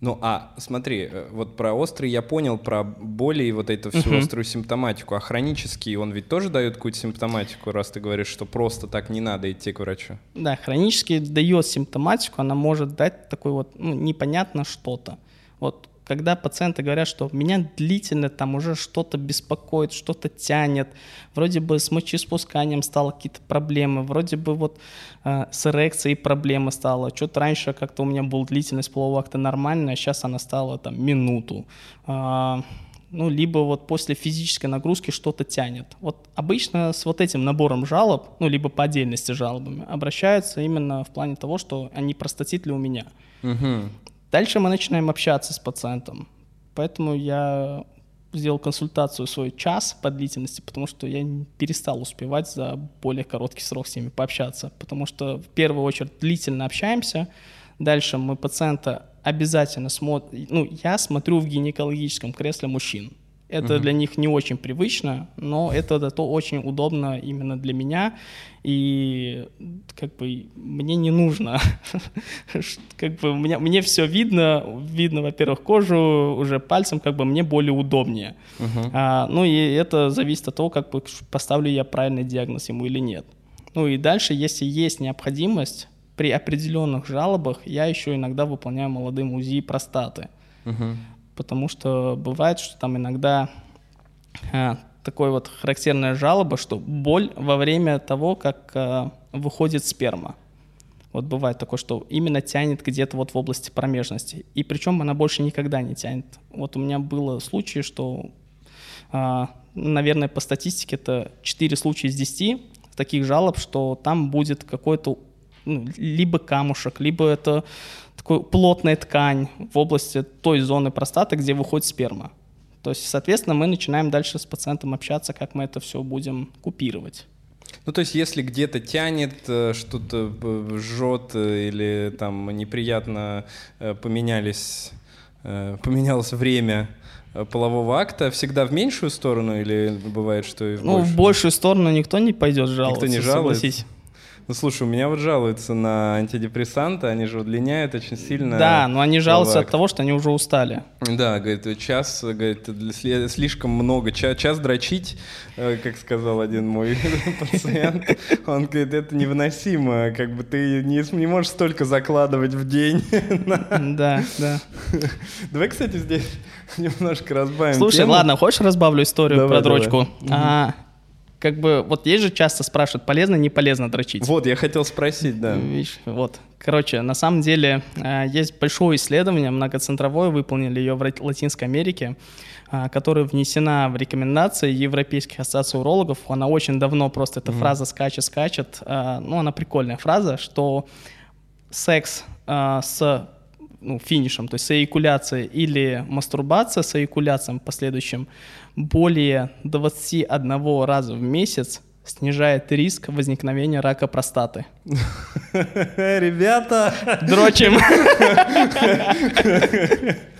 Ну, а смотри, э, вот про острый я понял, про боли и вот эту всю uh-huh. острую симптоматику. А хронический, он ведь тоже дает какую-то симптоматику, раз ты говоришь, что просто так не надо идти к врачу? Да, хронический дает симптоматику, она может дать такой вот, ну, непонятно что-то. Вот когда пациенты говорят, что меня длительно там уже что-то беспокоит, что-то тянет, вроде бы с мочеиспусканием стало какие-то проблемы, вроде бы вот э, с эрекцией проблемы стало, что-то раньше как-то у меня была длительность полового акта нормальная, а сейчас она стала там минуту. Э, ну, либо вот после физической нагрузки что-то тянет. Вот обычно с вот этим набором жалоб, ну, либо по отдельности жалобами, обращаются именно в плане того, что они простатит ли у меня. Угу. Дальше мы начинаем общаться с пациентом. Поэтому я сделал консультацию свой час по длительности, потому что я перестал успевать за более короткий срок с ними пообщаться. Потому что в первую очередь длительно общаемся, дальше мы пациента обязательно смотрим, ну, я смотрю в гинекологическом кресле мужчин. Это угу. для них не очень привычно, но это зато очень удобно именно для меня. И как бы мне не нужно, как бы мне, мне все видно, видно, во-первых, кожу уже пальцем, как бы мне более удобнее. Uh-huh. А, ну и это зависит от того, как бы поставлю я правильный диагноз ему или нет. Ну и дальше, если есть необходимость, при определенных жалобах я еще иногда выполняю молодым УЗИ простаты. Uh-huh потому что бывает, что там иногда э, такой вот характерная жалоба, что боль во время того, как э, выходит сперма. Вот бывает такое, что именно тянет где-то вот в области промежности. И причем она больше никогда не тянет. Вот у меня было случаи, что, э, наверное, по статистике это 4 случая из 10 таких жалоб, что там будет какой-то ну, либо камушек, либо это такой плотная ткань в области той зоны простаты, где выходит сперма. То есть, соответственно, мы начинаем дальше с пациентом общаться, как мы это все будем купировать. Ну, то есть, если где-то тянет, э, что-то э, жжет э, или там неприятно поменялись, поменялось время полового акта, всегда в меньшую сторону или бывает, что и в Ну, в большую сторону никто не пойдет жаловаться, Никто не жалуется? Согласись. Ну, слушай, у меня вот жалуются на антидепрессанты, они же удлиняют очень сильно. Да, но они жалуются от того, что они уже устали. Да, говорит, час, говорит, слишком много, час, час дрочить, э, как сказал один мой пациент, он говорит, это невыносимо, как бы ты не, не можешь столько закладывать в день. Да, да. Давай, кстати, здесь немножко разбавим Слушай, ладно, хочешь разбавлю историю про дрочку? Как бы, вот есть же часто спрашивают, полезно, не полезно дрочить. Вот, я хотел спросить, да. Видишь, вот. Короче, на самом деле э, есть большое исследование, многоцентровое, выполнили ее в Латинской Америке, э, которая внесена в рекомендации Европейских ассоциаций урологов. Она очень давно просто, эта mm-hmm. фраза скачет-скачет. Э, ну, она прикольная фраза, что секс с ну, финишем, то есть с эякуляцией или мастурбация с эякуляцией последующим более 21 раза в месяц снижает риск возникновения рака простаты. Ребята! Дрочим!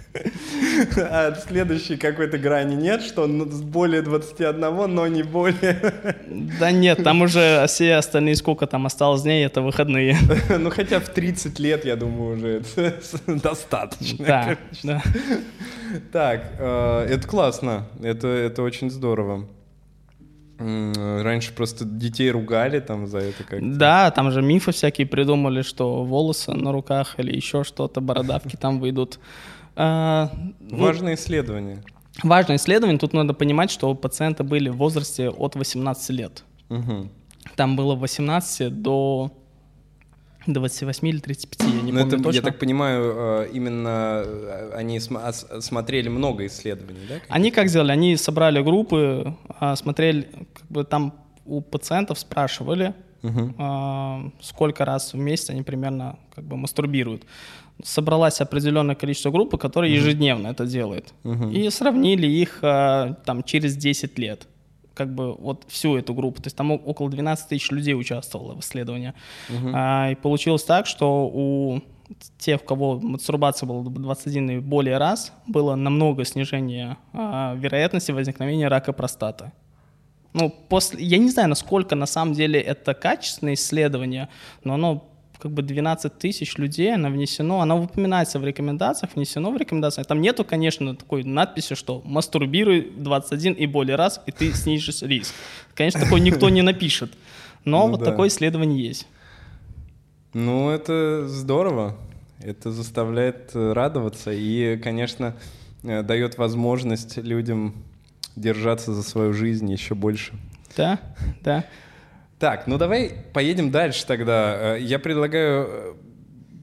А следующей какой-то грани нет, что более 21, но не более. Да нет, там уже все остальные, сколько там осталось дней, это выходные. Ну хотя в 30 лет, я думаю, уже это достаточно. Да, да. Так, э, это классно, это, это очень здорово. Раньше просто детей ругали там за это как -то. Да, там же мифы всякие придумали, что волосы на руках или еще что-то, бородавки там выйдут. А, ну, Важное исследование. Важное исследование. Тут надо понимать, что пациенты были в возрасте от 18 лет. Угу. Там было 18 до 28 или 35, я не Но ну, помню это, точно. Я так понимаю, э, именно э, они смотрели много исследований, да? Они как сделали? Они собрали группы, а, смотрели, как бы там у пациентов спрашивали, угу. сколько раз в месяц они примерно как бы мастурбируют собралось определенное количество групп, которые uh-huh. ежедневно это делают. Uh-huh. И сравнили их а, там через 10 лет. Как бы вот всю эту группу. То есть там около 12 тысяч людей участвовало в исследовании. Uh-huh. А, и получилось так, что у тех, у кого мастурбация была 21 и более раз, было намного снижение а, вероятности возникновения рака простаты. Ну, после, я не знаю, насколько на самом деле это качественное исследование, но оно как бы 12 тысяч людей, она внесено, она упоминается в рекомендациях, внесено в рекомендациях. Там нету, конечно, такой надписи, что мастурбируй 21 и более раз, и ты снизишь риск. Конечно, такой никто не напишет, но ну, вот да. такое исследование есть. Ну, это здорово. Это заставляет радоваться и, конечно, э, дает возможность людям держаться за свою жизнь еще больше. Да, да. Так, ну давай поедем дальше тогда. Э, я предлагаю э,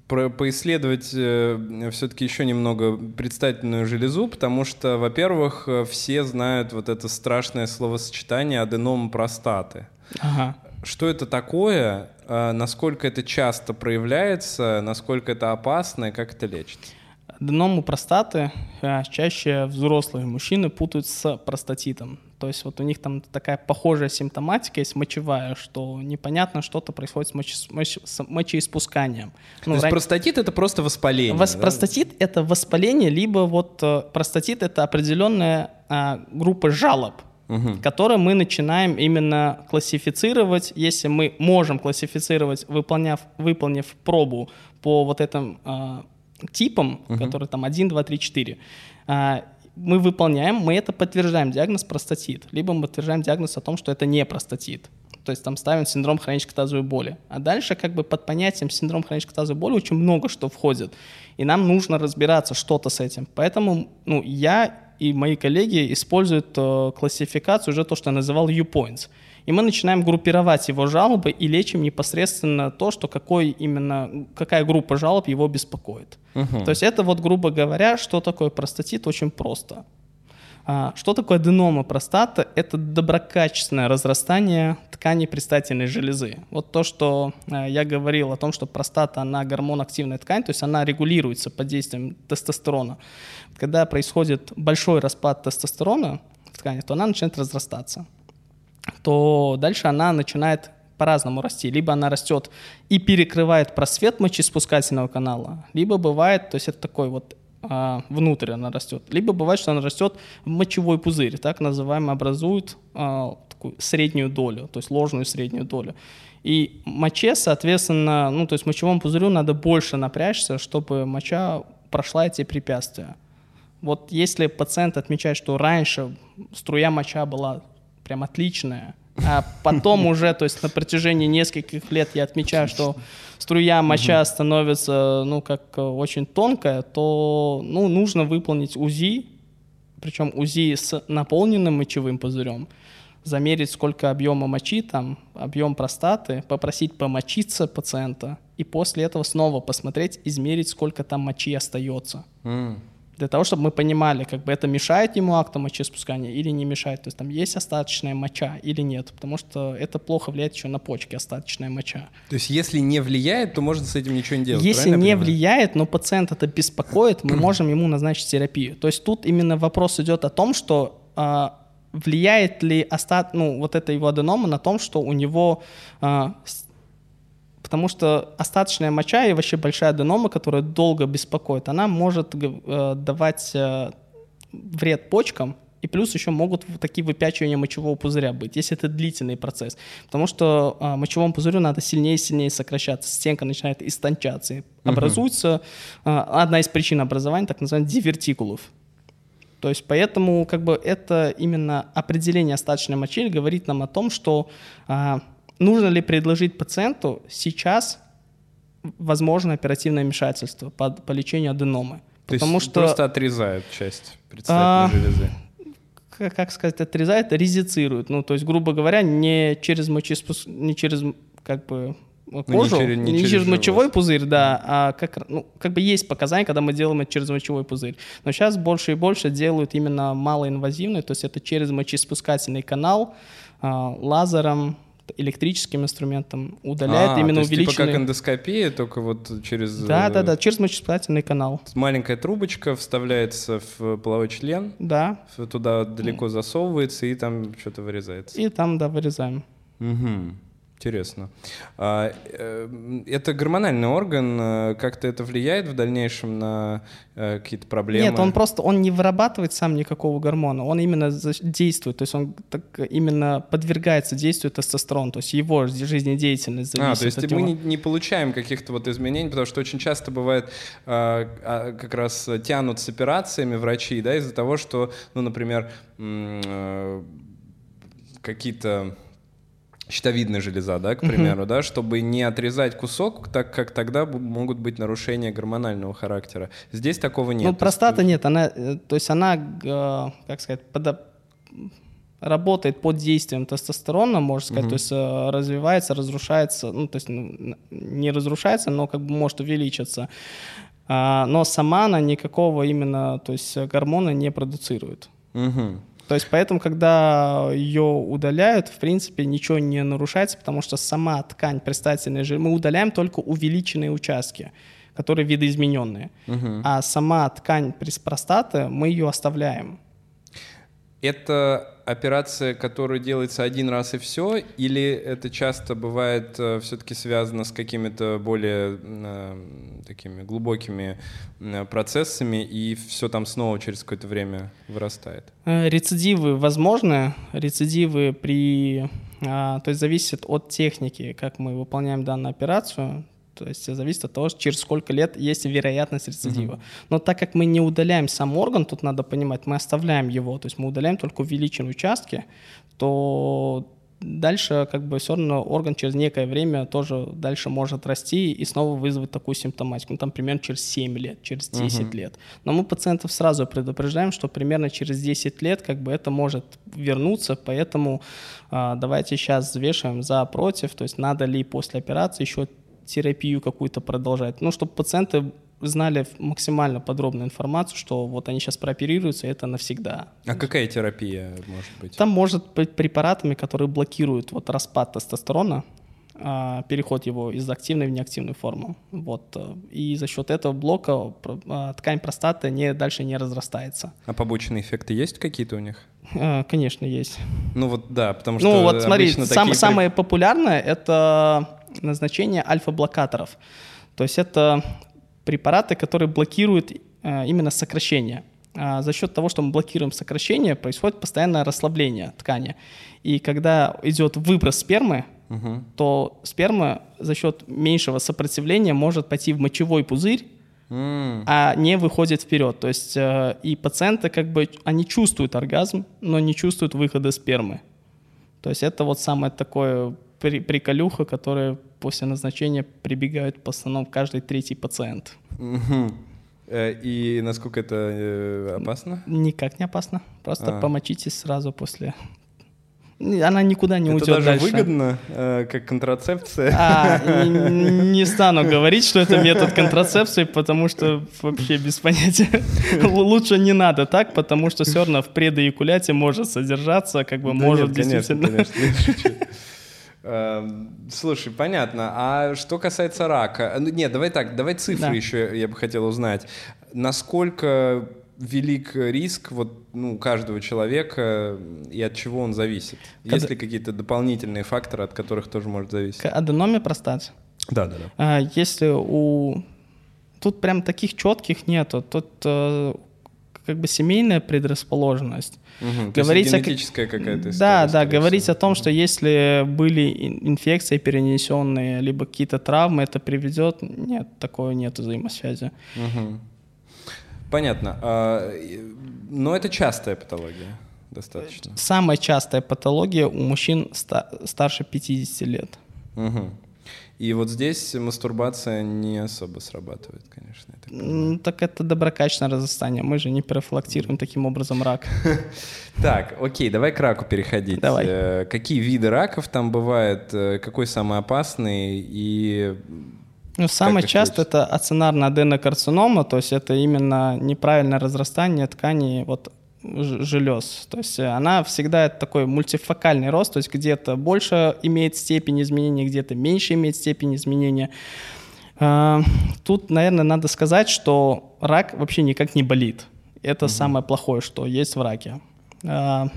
про, поисследовать э, все-таки еще немного предстательную железу, потому что, во-первых, э, все знают вот это страшное словосочетание аденом простаты. Ага. Что это такое, э, насколько это часто проявляется, насколько это опасно и как это лечится? Аденому простаты э, чаще взрослые мужчины путают с простатитом. То есть вот у них там такая похожая симптоматика есть мочевая, что непонятно что-то происходит с, моче, с мочеиспусканием. Ну, То есть ран... простатит это просто воспаление? Вос... Да? Простатит это воспаление, либо вот э, простатит это определенная а, группа жалоб, угу. которые мы начинаем именно классифицировать, если мы можем классифицировать, выполняв, выполнив пробу по вот этим а, типам, угу. которые там 1, 2, 3, 4, а, мы выполняем, мы это подтверждаем, диагноз простатит, либо мы подтверждаем диагноз о том, что это не простатит. То есть там ставим синдром хронической тазовой боли. А дальше как бы под понятием синдром хронической тазовой боли очень много что входит. И нам нужно разбираться что-то с этим. Поэтому ну, я и мои коллеги используют э, классификацию уже то, что я называл U-points. И мы начинаем группировать его жалобы и лечим непосредственно то, что какой именно, какая группа жалоб его беспокоит. Угу. То есть это вот, грубо говоря, что такое простатит, очень просто. А, что такое аденома простаты? Это доброкачественное разрастание тканей предстательной железы. Вот то, что а, я говорил о том, что простата, она гормон-активная ткань, то есть она регулируется под действием тестостерона. Когда происходит большой распад тестостерона в ткани, то она начинает разрастаться то дальше она начинает по-разному расти. Либо она растет и перекрывает просвет мочеиспускательного канала, либо бывает, то есть это такой вот а, внутрь она растет, либо бывает, что она растет в мочевой пузырь, так называемый, образует а, такую среднюю долю, то есть ложную среднюю долю. И моче, соответственно, ну, то есть мочевому пузырю надо больше напрячься, чтобы моча прошла эти препятствия. Вот если пациент отмечает, что раньше струя моча была прям отличная. А потом уже, то есть на протяжении нескольких лет я отмечаю, что струя моча становится, ну, как очень тонкая, то, ну, нужно выполнить УЗИ, причем УЗИ с наполненным мочевым пузырем, замерить, сколько объема мочи, там, объем простаты, попросить помочиться пациента, и после этого снова посмотреть, измерить, сколько там мочи остается. М. Для того, чтобы мы понимали, как бы это мешает ему акту мочеиспускания или не мешает. То есть там есть остаточная моча или нет. Потому что это плохо влияет еще на почки, остаточная моча. То есть, если не влияет, то можно с этим ничего не делать. Если не понимаю? влияет, но пациент это беспокоит, мы можем ему назначить терапию. То есть тут именно вопрос идет о том, что а, влияет ли остат, ну, вот эта его аденома на том, что у него... а, потому что остаточная моча и вообще большая аденома, которая долго беспокоит, она может э, давать э, вред почкам, и плюс еще могут такие выпячивания мочевого пузыря быть, если это длительный процесс. Потому что а, мочевому пузырю надо сильнее и сильнее сокращаться, стенка начинает истончаться, и образуется а, одна из причин образования, так называемых дивертикулов. То есть поэтому как бы это именно определение остаточной мочи говорит нам о том, что а, нужно ли предложить пациенту сейчас возможно оперативное вмешательство по, по лечению аденомы. То есть Потому что просто отрезают часть А, предстательной железы. как, как сказать, отрезает, резицирует. Ну, то есть, грубо говоря, не через мочеиспуск... не через как бы кожу, через- не не, через через, мочевой пузырь, да, а как, ну, как бы есть показания, когда мы делаем это через мочевой пузырь. Но сейчас больше и больше делают именно малоинвазивный, то есть это через мочеиспускательный канал, а, лазером, электрическим инструментом удаляет А, именно то есть типа увеличенный... как эндоскопия, только вот через... Да, э, да, да, через мочеиспускательный канал. Маленькая трубочка вставляется в половой член, Да, туда далеко засовывается и там что-то вырезается. и там, да, вырезаем. Мгм. Интересно. А, э, это гормональный орган. э, Как-то это влияет в дальнейшем на э, какие-то проблемы? Нет, он просто он не вырабатывает сам никакого гормона, он именно действует, то есть он так именно подвергается действию тестостерона, то есть его жизнедеятельность зависит А, то есть от мы него. не, не получаем каких-то вот изменений, потому что очень часто бывает а, а, как раз тянут с операциями врачи, да, из-за того, что, ну, например, какие-то щитовидная железа, да, к примеру, да, чтобы не отрезать кусок, так как тогда могут быть нарушения гормонального характера. Здесь такого нет. Ну, То есть, простата нет, она, э, то есть она, как сказать, подо- работает под действием тестостерона, можно сказать, то есть э, развивается, разрушается, ну, то есть не разрушается, но как бы может увеличиться. А, но сама она никакого именно, то есть гормона не продуцирует. Мгм. То есть поэтому, когда ее удаляют, в принципе, ничего не нарушается, потому что сама ткань предстательной железы, мы удаляем только увеличенные участки, которые видоизмененные. Мгм. А сама ткань простаты, мы ее оставляем. Это операция, которая делается один раз и все, или это часто бывает все-таки связано с какими-то более э, такими глубокими э, процессами, и все там снова через какое-то время вырастает? Э, Рецидивы возможны, рецидивы при... а, то есть зависит от техники, как мы выполняем данную операцию, то есть зависит от того, через сколько лет есть вероятность рецидива. Но так как мы не удаляем сам орган, тут надо понимать, мы оставляем его, то есть мы удаляем только увеличенные участки, то дальше как бы все равно орган через некое время тоже дальше может расти и снова вызвать такую симптоматику. Ну, там примерно через 7 лет, через 10 лет. Но мы пациентов сразу предупреждаем, что примерно через 10 лет как бы это может вернуться, поэтому а, давайте сейчас взвешиваем за против, то есть надо ли после операции еще терапию какую-то продолжать. Ну, чтобы пациенты знали максимально подробную информацию, что вот они сейчас прооперируются, это навсегда. А какая терапия может быть? Там может быть препаратами, которые блокируют вот распад тестостерона, а, переход его из активной в неактивную форму. Вот. э, И за счет этого блока а, ткань простаты не, дальше не разрастается. А побочные эффекты есть какие-то у них? Э, Конечно, есть. Ну вот да, потому что Ну вот смотри, сам- такие самое популярное это назначение альфа-блокаторов. То есть это препараты, которые блокируют э, именно сокращение. А за счет того, что мы блокируем сокращение, происходит постоянное расслабление ткани. И когда идет выброс спермы, Мгм. то сперма за счет меньшего сопротивления может пойти в мочевой пузырь, М. а не выходит вперед. То есть э, и пациенты как бы они чувствуют оргазм, но не чувствуют выхода спермы. То есть это вот самое такое приколюха, которое после назначения прибегают в основном каждый третий пациент. Э, И насколько это э, опасно? Никак не опасно. Просто А. помочитесь сразу после она никуда не Это уйдет даже дальше. выгодно, э, как контрацепция. А, не, не стану говорить, что это метод контрацепции, потому что вообще без понятия. Лучше не надо так, потому что все равно в предоякуляте может содержаться, как бы Да может нет, конечно, действительно... конечно. Эм, Слушай, понятно. А что касается рака? Ну, Нет, давай так, давай цифры Да. еще я бы хотел узнать. Насколько велик риск вот, ну, каждого человека и от чего он зависит? Когда- Есть ли какие-то дополнительные факторы, от которых тоже может зависеть? К аденоме простаты. Да, да, да. Если у... Тут прям таких четких нету. Тут э, как бы семейная предрасположенность. Мгм, то есть Говорить о- генетическая какая-то история. Да, да, говорить всего. о том, что если были ин- инфекции перенесенные, либо какие-то травмы, это приведет... Нет, такого нет взаимосвязи. Мгм. Понятно. А, Но это частая патология достаточно. Самая частая патология у мужчин ста- старше 50 лет. Мгм. И вот здесь мастурбация не особо срабатывает, конечно. так. М, Так это доброкачественное разрастание. Мы же не профилактируем таким образом рак. Так, окей, давай к раку переходить. Давай. Э, Какие виды раков там бывает, э, какой самый опасный и... Ну, самое часто это ацинарная аденокарцинома, то есть это именно неправильное разрастание тканей вот, желез. То есть э, она всегда это такой мультифокальный рост, то есть где-то больше имеет степень изменения, где-то меньше имеет степень изменения. А, Тут, наверное, надо сказать, что рак вообще никак не болит. Это самое плохое, что есть в раке. А,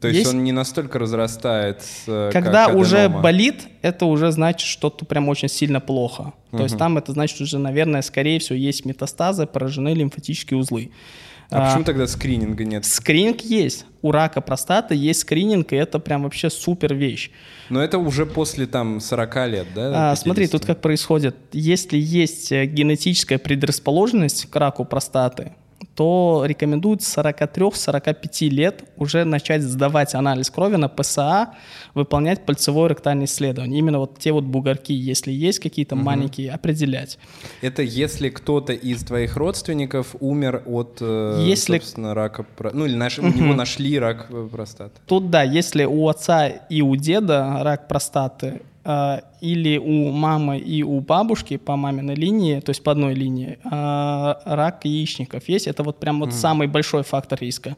То есть, он не настолько разрастается, когда как уже болит, это уже значит, что то прям очень сильно плохо. То есть там это значит уже, наверное, скорее всего, есть метастазы, поражены лимфатические узлы. А, А, почему тогда скрининга нет? Скрининг есть. У рака простаты есть скрининг, и это прям вообще супер вещь. Но это уже после там 40 лет, да? А, смотри, 50? тут как происходит. Если есть э, генетическая предрасположенность к раку простаты, то рекомендуют с 43-45 лет уже начать сдавать анализ крови на ПСА, выполнять пальцевое ректальное исследование. Именно вот те вот бугорки, если есть какие-то маленькие, определять. Это если кто-то из твоих родственников умер от, э, Если- собственно, рака... Ну, или наш- у него нашли рак э, простаты. Тут да, если у отца и у деда рак простаты, или у мамы и у бабушки по маминой линии, то есть по одной линии, э, рак яичников есть, это вот прям вот самый большой фактор риска.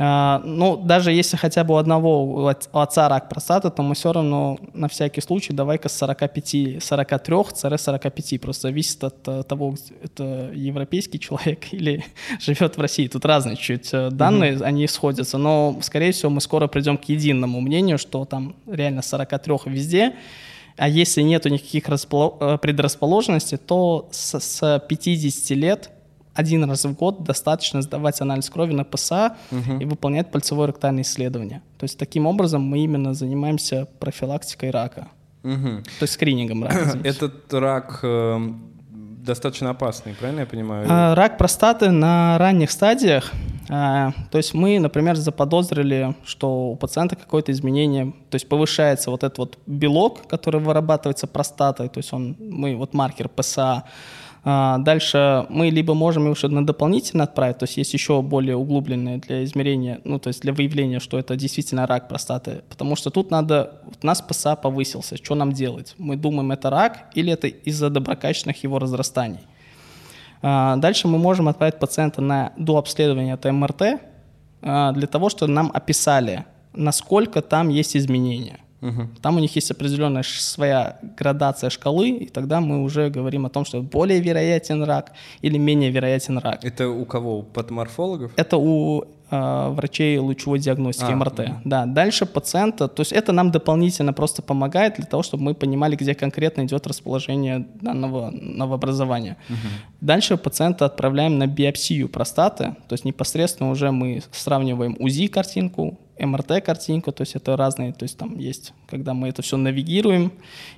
А, ну, даже если хотя бы у одного у от- у отца рак простаты, то мы все равно на всякий случай давай-ка с 45, 43-45, просто зависит от э, того, это европейский человек или живет в России. Тут разные чуть э, данные, они сходятся, но, скорее всего, мы скоро придем к единому мнению, что там реально 43 везде, а если нету никаких располо- э, предрасположенностей, то с, с 50 лет один раз в год достаточно сдавать анализ крови на ПСА и выполнять пальцевое ректальное исследование. То есть таким образом мы именно занимаемся профилактикой рака, Мгм. то есть скринингом рака. извините. Этот рак э, достаточно опасный, правильно я понимаю? А, Рак простаты на ранних стадиях. а, То есть мы, например, заподозрили, что у пациента какое-то изменение, то есть повышается вот этот вот белок, который вырабатывается простатой, то есть он, мы вот маркер ПСА. А, Дальше мы либо можем его еще на дополнительно отправить, то есть есть еще более углубленные для измерения, ну то есть для выявления, что это действительно рак простаты, потому что тут надо, у нас ПСА повысился, что нам делать? Мы думаем, это рак или это из-за доброкачественных его разрастаний? А, Дальше мы можем отправить пациента на дообследование от МРТ а, для того, чтобы нам описали, насколько там есть изменения. Там у них есть определенная своя градация шкалы, и тогда мы уже говорим о том, что более вероятен рак или менее вероятен рак. Это у кого? У патоморфологов? Это у э, врачей лучевой диагностики А, МРТ. мгм. Да, дальше пациента, то есть это нам дополнительно просто помогает для того, чтобы мы понимали, где конкретно идет расположение данного новообразования. Дальше пациента отправляем на биопсию простаты, то есть непосредственно уже мы сравниваем УЗИ-картинку, МРТ-картинку, то есть это разные, то есть там есть, когда мы это все навигируем,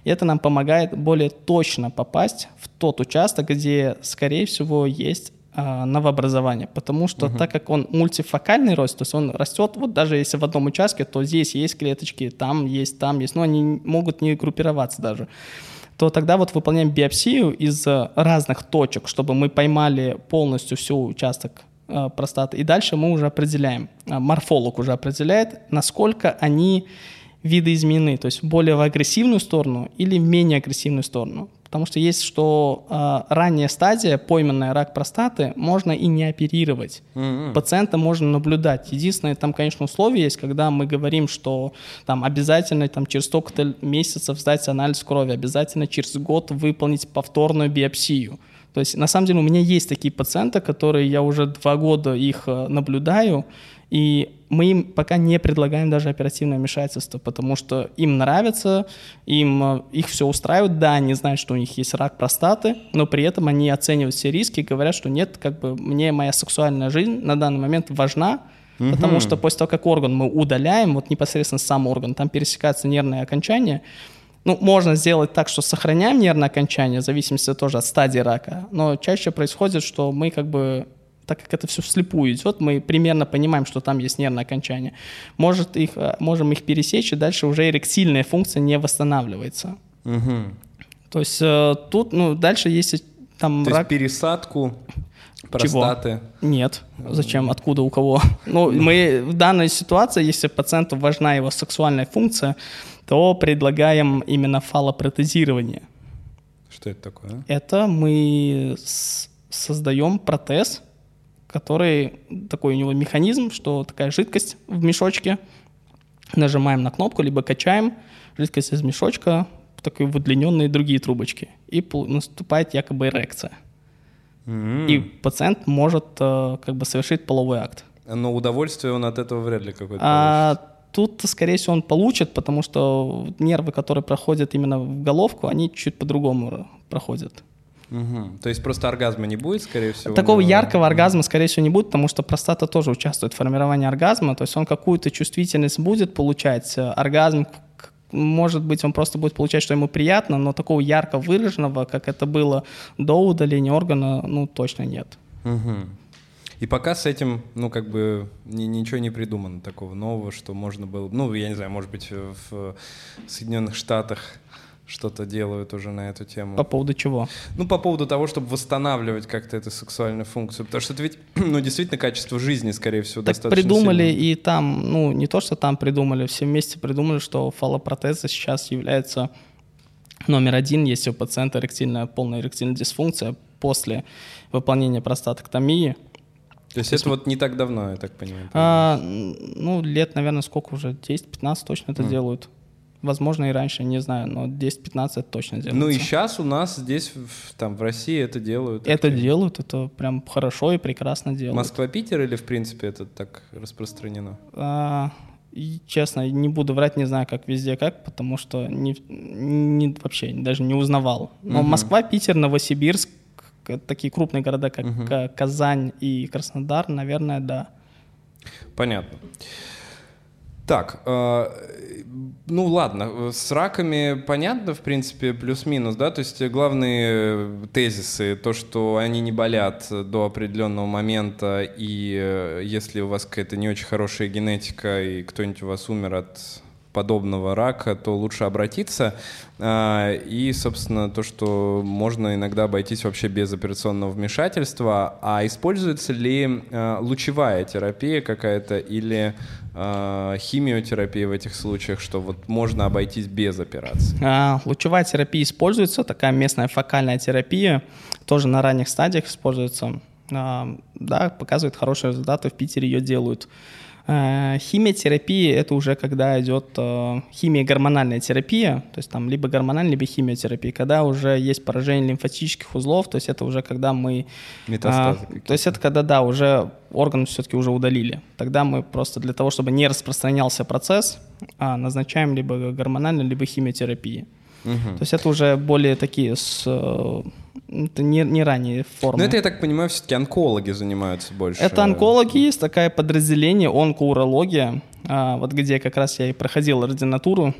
и это нам помогает более точно попасть в тот участок, где, скорее всего, есть а, новообразование, потому что так как он мультифокальный рост, то есть он растет, вот даже если в одном участке, то здесь есть клеточки, там есть, там есть, но они могут не группироваться даже. То тогда вот выполняем биопсию из э, разных точек, чтобы мы поймали полностью всю участок простаты. И дальше мы уже определяем, э, морфолог уже определяет, насколько они видоизменены, то есть более в агрессивную сторону или в менее агрессивную сторону. Потому что есть, что э, ранняя стадия, пойманная рак простаты, можно и не оперировать. Mm-hmm. Пациента можно наблюдать. Единственное, там, конечно, условие есть, когда мы говорим, что там обязательно там, через столько-то месяцев сдать анализ крови, обязательно через год выполнить повторную биопсию. То есть, на самом деле, у меня есть такие пациенты, которые я уже два года их э, наблюдаю, и мы им пока не предлагаем даже оперативное вмешательство, потому что им нравится, им э, их все устраивает, да, они знают, что у них есть рак простаты, но при этом они оценивают все риски и говорят, что нет, как бы мне моя сексуальная жизнь на данный момент важна, угу. потому что после того, как орган мы удаляем, вот непосредственно сам орган, там пересекается нервное окончание, ну, можно сделать так, что сохраняем нервное окончание, в зависимости тоже от стадии рака, но чаще происходит, что мы как бы так как это все вслепую идет, мы примерно понимаем, что там есть нервное окончание. Может их, э, можем их пересечь, и дальше уже эректильная функция не восстанавливается. Угу. То есть э, тут, ну, дальше есть там То рак... есть пересадку простаты? Чего? Нет. Зачем? Откуда? У кого? Ну, мы в данной ситуации, если пациенту важна его сексуальная функция, то предлагаем именно фалопротезирование. Что это такое? Это мы создаем протез, который такой у него механизм, что такая жидкость в мешочке, нажимаем на кнопку, либо качаем жидкость из мешочка, такие выдлиненные другие трубочки, и наступает якобы эрекция. Mm-hmm. И пациент может э, как бы совершить половой акт. Но удовольствие он от этого вряд ли какое-то а, Тут, скорее всего, он получит, потому что нервы, которые проходят именно в головку, они чуть по-другому проходят. Угу. То есть просто оргазма не будет, скорее всего? Такого него... яркого оргазма, скорее всего, не будет, потому что простата тоже участвует в формировании оргазма, то есть он какую-то чувствительность будет получать, э, оргазм, может быть, он просто будет получать, что ему приятно, но такого ярко выраженного, как это было до удаления органа, ну, точно нет. Угу. И пока с этим, ну, как бы ни, ничего не придумано такого нового, что можно было, ну, я не знаю, может быть, в Соединенных Штатах что-то делают уже на эту тему. По поводу чего? Ну, по поводу того, чтобы восстанавливать как-то эту сексуальную функцию. Потому что это ведь, ну, действительно, качество жизни, скорее всего, так достаточно придумали сильно. и там, ну, не то, что там придумали, все вместе придумали, что фалопротеза сейчас является номер один, если у пациента эректильная, полная эректильная дисфункция после выполнения простатоктомии. То есть это вот не так давно, я так понимаю? А, ну, лет, наверное, сколько уже? 10-15 точно это mm. делают. Возможно, и раньше, не знаю, но 10-15 точно делается. Ну и сейчас у нас здесь, в, там, в России это делают. Это активно. делают, это прям хорошо и прекрасно делают. Москва-Питер или, в принципе, это так распространено? А, и, честно, не буду врать, не знаю, как везде, как, потому что не, не, вообще даже не узнавал. Но угу. Москва, Питер, Новосибирск, такие крупные города, как угу. Казань и Краснодар, наверное, да. Понятно. Так, э, ну ладно, с раками понятно, в принципе, плюс-минус, да, то есть главные тезисы, то, что они не болят до определенного момента, и э, если у вас какая-то не очень хорошая генетика, и кто-нибудь у вас умер от подобного рака, то лучше обратиться. А, и, собственно, то, что можно иногда обойтись вообще без операционного вмешательства. А используется ли а, лучевая терапия какая-то или а, химиотерапия в этих случаях, что вот можно обойтись без операции? Лучевая терапия используется, такая местная фокальная терапия, тоже на ранних стадиях используется. Да, показывает хорошие результаты, в Питере ее делают. Э, химиотерапия — это уже когда идет э, химия-гормональная терапия, то есть там либо гормональная, либо химиотерапия, когда уже есть поражение лимфатических узлов, то есть это уже когда мы... Метастазы а, То есть это когда, да, уже орган все-таки уже удалили. Тогда мы просто для того, чтобы не распространялся процесс, а, назначаем либо гормональную, либо химиотерапию. Угу. То есть это уже более такие с э, это не, не ранние формы. Но это, я так понимаю, все-таки онкологи занимаются больше. Это онкологи, есть такое подразделение, онкоурология, а, вот где как раз я и проходил ординатуру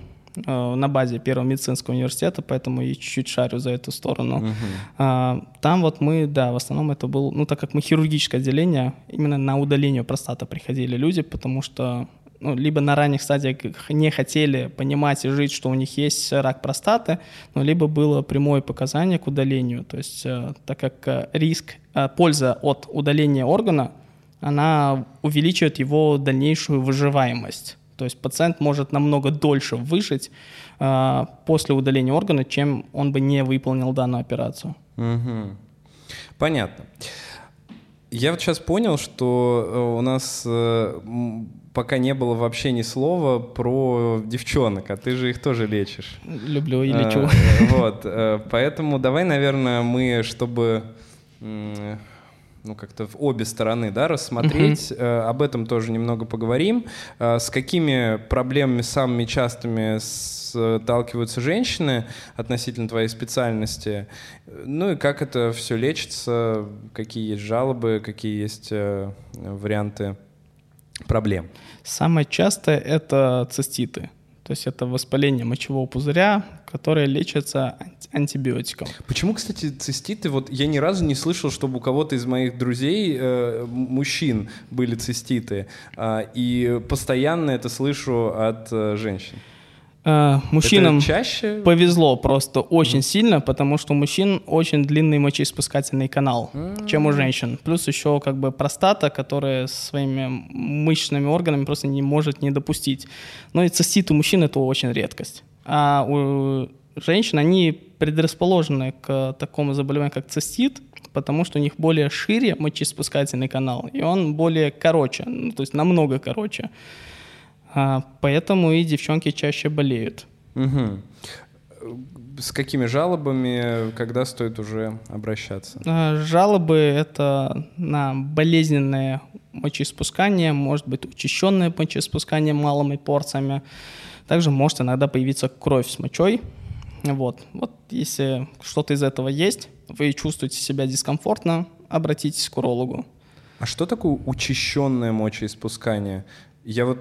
а, на базе Первого медицинского университета, поэтому и чуть-чуть шарю за эту сторону. Угу. Там вот мы, да, в основном это был, ну так как мы хирургическое отделение, именно на удаление простата приходили люди, потому что ну, либо на ранних стадиях не хотели понимать и жить, что у них есть рак простаты, ну, либо было прямое показание к удалению. То есть, э, так как э, риск, э, польза от удаления органа она увеличивает его дальнейшую выживаемость. То есть пациент может намного дольше выжить э, после удаления органа, чем он бы не выполнил данную операцию. Угу. Понятно. Я вот сейчас понял, что у нас пока не было вообще ни слова про девчонок, а ты же их тоже лечишь. Люблю и лечу. Вот, поэтому давай, наверное, мы, чтобы ну, как-то в обе стороны, да, рассмотреть. Uh-huh. об этом тоже немного поговорим. с какими проблемами самыми частыми сталкиваются женщины относительно твоей специальности? Ну и как это все лечится, какие есть жалобы, какие есть э, варианты проблем? Самое частое — это циститы. То есть это воспаление мочевого пузыря, которое лечится антибиотиком. Почему, кстати, циститы? Вот я ни разу не слышал, чтобы у кого-то из моих друзей, э, мужчин, были циститы. Э, и постоянно это слышу от э, женщин. Э, мужчинам чаще? повезло просто очень mm. сильно, потому что у мужчин очень длинный мочеиспускательный канал, mm. чем у женщин. Плюс еще как бы простата, которая своими мышечными органами просто не может не допустить. Но и цистит у мужчин это очень редкость. А у женщин они предрасположены к такому заболеванию, как цистит, потому что у них более шире мочеиспускательный канал, и он более короче, ну, то есть намного короче. А, поэтому и девчонки чаще болеют. Угу. С какими жалобами, когда стоит уже обращаться? А, жалобы — это на болезненное мочеиспускание, может быть учащенное мочеиспускание малыми порциями. Также может иногда появиться кровь с мочой. Вот. вот если что-то из этого есть, вы чувствуете себя дискомфортно, обратитесь к урологу. А что такое учащенное мочеиспускание? Я вот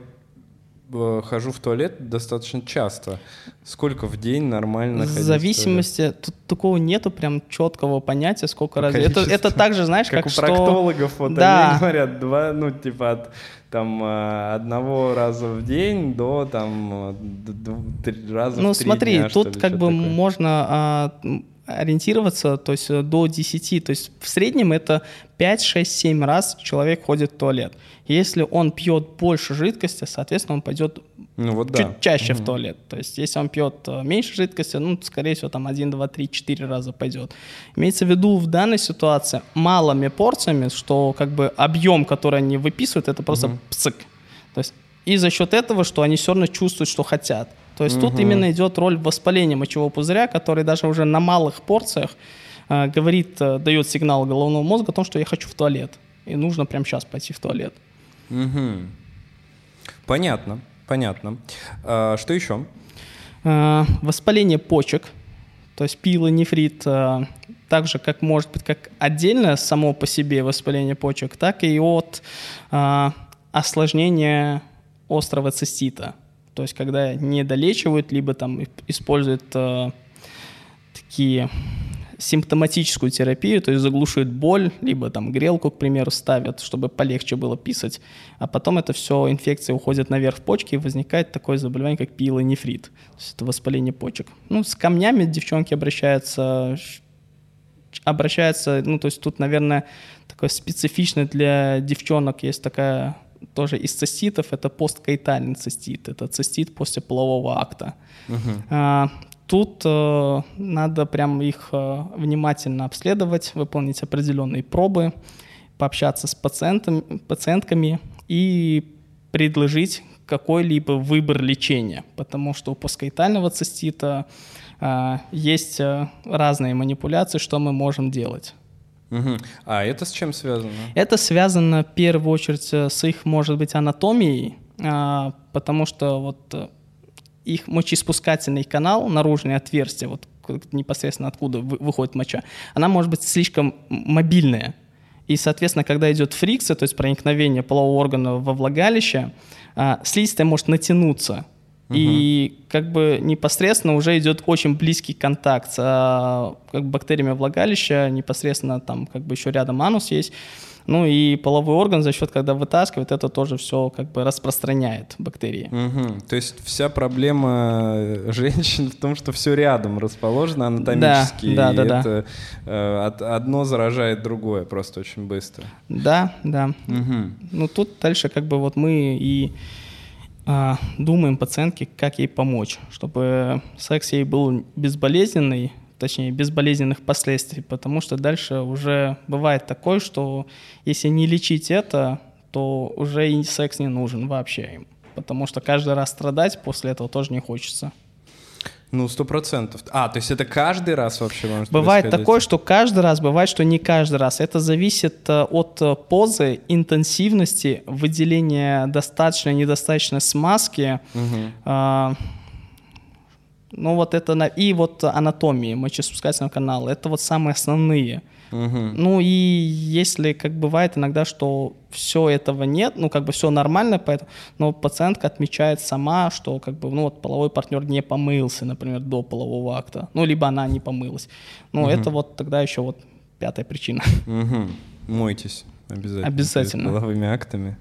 хожу в туалет достаточно часто. Сколько в день нормально? В зависимости, тут такого нету прям четкого понятия, сколько раз. Это, это так же, знаешь, как, как у что... проктологов, вот да. они говорят, два, ну, типа от там э, одного раза в день до там три раза ну, в три смотри, дня, тут как бы такое. можно а, ориентироваться, то есть до 10, то есть в среднем это 5, 6, 7 раз человек ходит в туалет. Если он пьет больше жидкости, соответственно, он пойдет ну, вот чуть да. чаще угу. в туалет. То есть если он пьет э, меньше жидкости, ну, скорее всего, там 1, 2, 3, 4 раза пойдет. Имеется в виду в данной ситуации малыми порциями, что как бы объем, который они выписывают, это просто угу. псык. То есть и за счет этого, что они все равно чувствуют, что хотят. То есть угу. тут именно идет роль воспаления мочевого пузыря, который даже уже на малых порциях э, говорит, э, дает сигнал головного мозга о том, что я хочу в туалет. И нужно прямо сейчас пойти в туалет. Угу. Понятно, понятно. А, что еще? А, воспаление почек, то есть пилонефрит, а, так же, как может быть как отдельное само по себе воспаление почек, так и от а, осложнения острого цистита. То есть когда не долечивают, либо там используют а, такие симптоматическую терапию, то есть заглушит боль, либо там грелку, к примеру, ставят, чтобы полегче было писать, а потом это все, инфекция уходит наверх в почки, и возникает такое заболевание, как пилонефрит, то есть это воспаление почек. Ну, с камнями девчонки обращаются, обращаются, ну, то есть тут, наверное, такое специфичное для девчонок есть такая тоже из циститов, это посткаитальный цистит, это цистит после полового акта. Uh-huh. А, Тут э, надо прям их э, внимательно обследовать, выполнить определенные пробы, пообщаться с пациентами, пациентками и предложить какой-либо выбор лечения, потому что у поскоитального цистита э, есть э, разные манипуляции, что мы можем делать. Угу. А это с чем связано? Это связано в первую очередь э, с их, может быть, анатомией, э, потому что вот э, их мочеиспускательный канал, наружное отверстие, вот непосредственно откуда выходит моча, она может быть слишком мобильная. И, соответственно, когда идет фрикция, то есть проникновение полового органа во влагалище, а, слизистая может натянуться. И как бы непосредственно уже идет очень близкий контакт с а, как бы бактериями влагалища, непосредственно там как бы еще рядом анус есть. Ну и половой орган за счет, когда вытаскивает, это тоже все как бы распространяет бактерии. Угу. То есть вся проблема э, женщин в том, что все рядом расположено анатомически. Да, да, да. Это э, одно заражает другое просто очень быстро. Да, да. Угу. Ну тут дальше как бы вот мы и думаем пациентке, как ей помочь, чтобы секс ей был безболезненный, точнее, безболезненных последствий, потому что дальше уже бывает такое, что если не лечить это, то уже и секс не нужен вообще им, потому что каждый раз страдать после этого тоже не хочется. Ну, сто процентов. А, то есть это каждый раз вообще может Бывает такое, что каждый раз, бывает, что не каждый раз. Это зависит э, от э, позы, интенсивности, выделения достаточно, недостаточно смазки. Угу. Ну вот это и вот анатомии мочеиспускательного канала, это вот самые основные. Угу. Ну и если как бывает иногда, что все этого нет, ну как бы все нормально, поэтому, но пациентка отмечает сама, что как бы ну вот половой партнер не помылся, например, до полового акта, ну либо она не помылась. Ну угу. это вот тогда еще вот пятая причина. Угу. Мойтесь обязательно. Обязательно. половыми актами.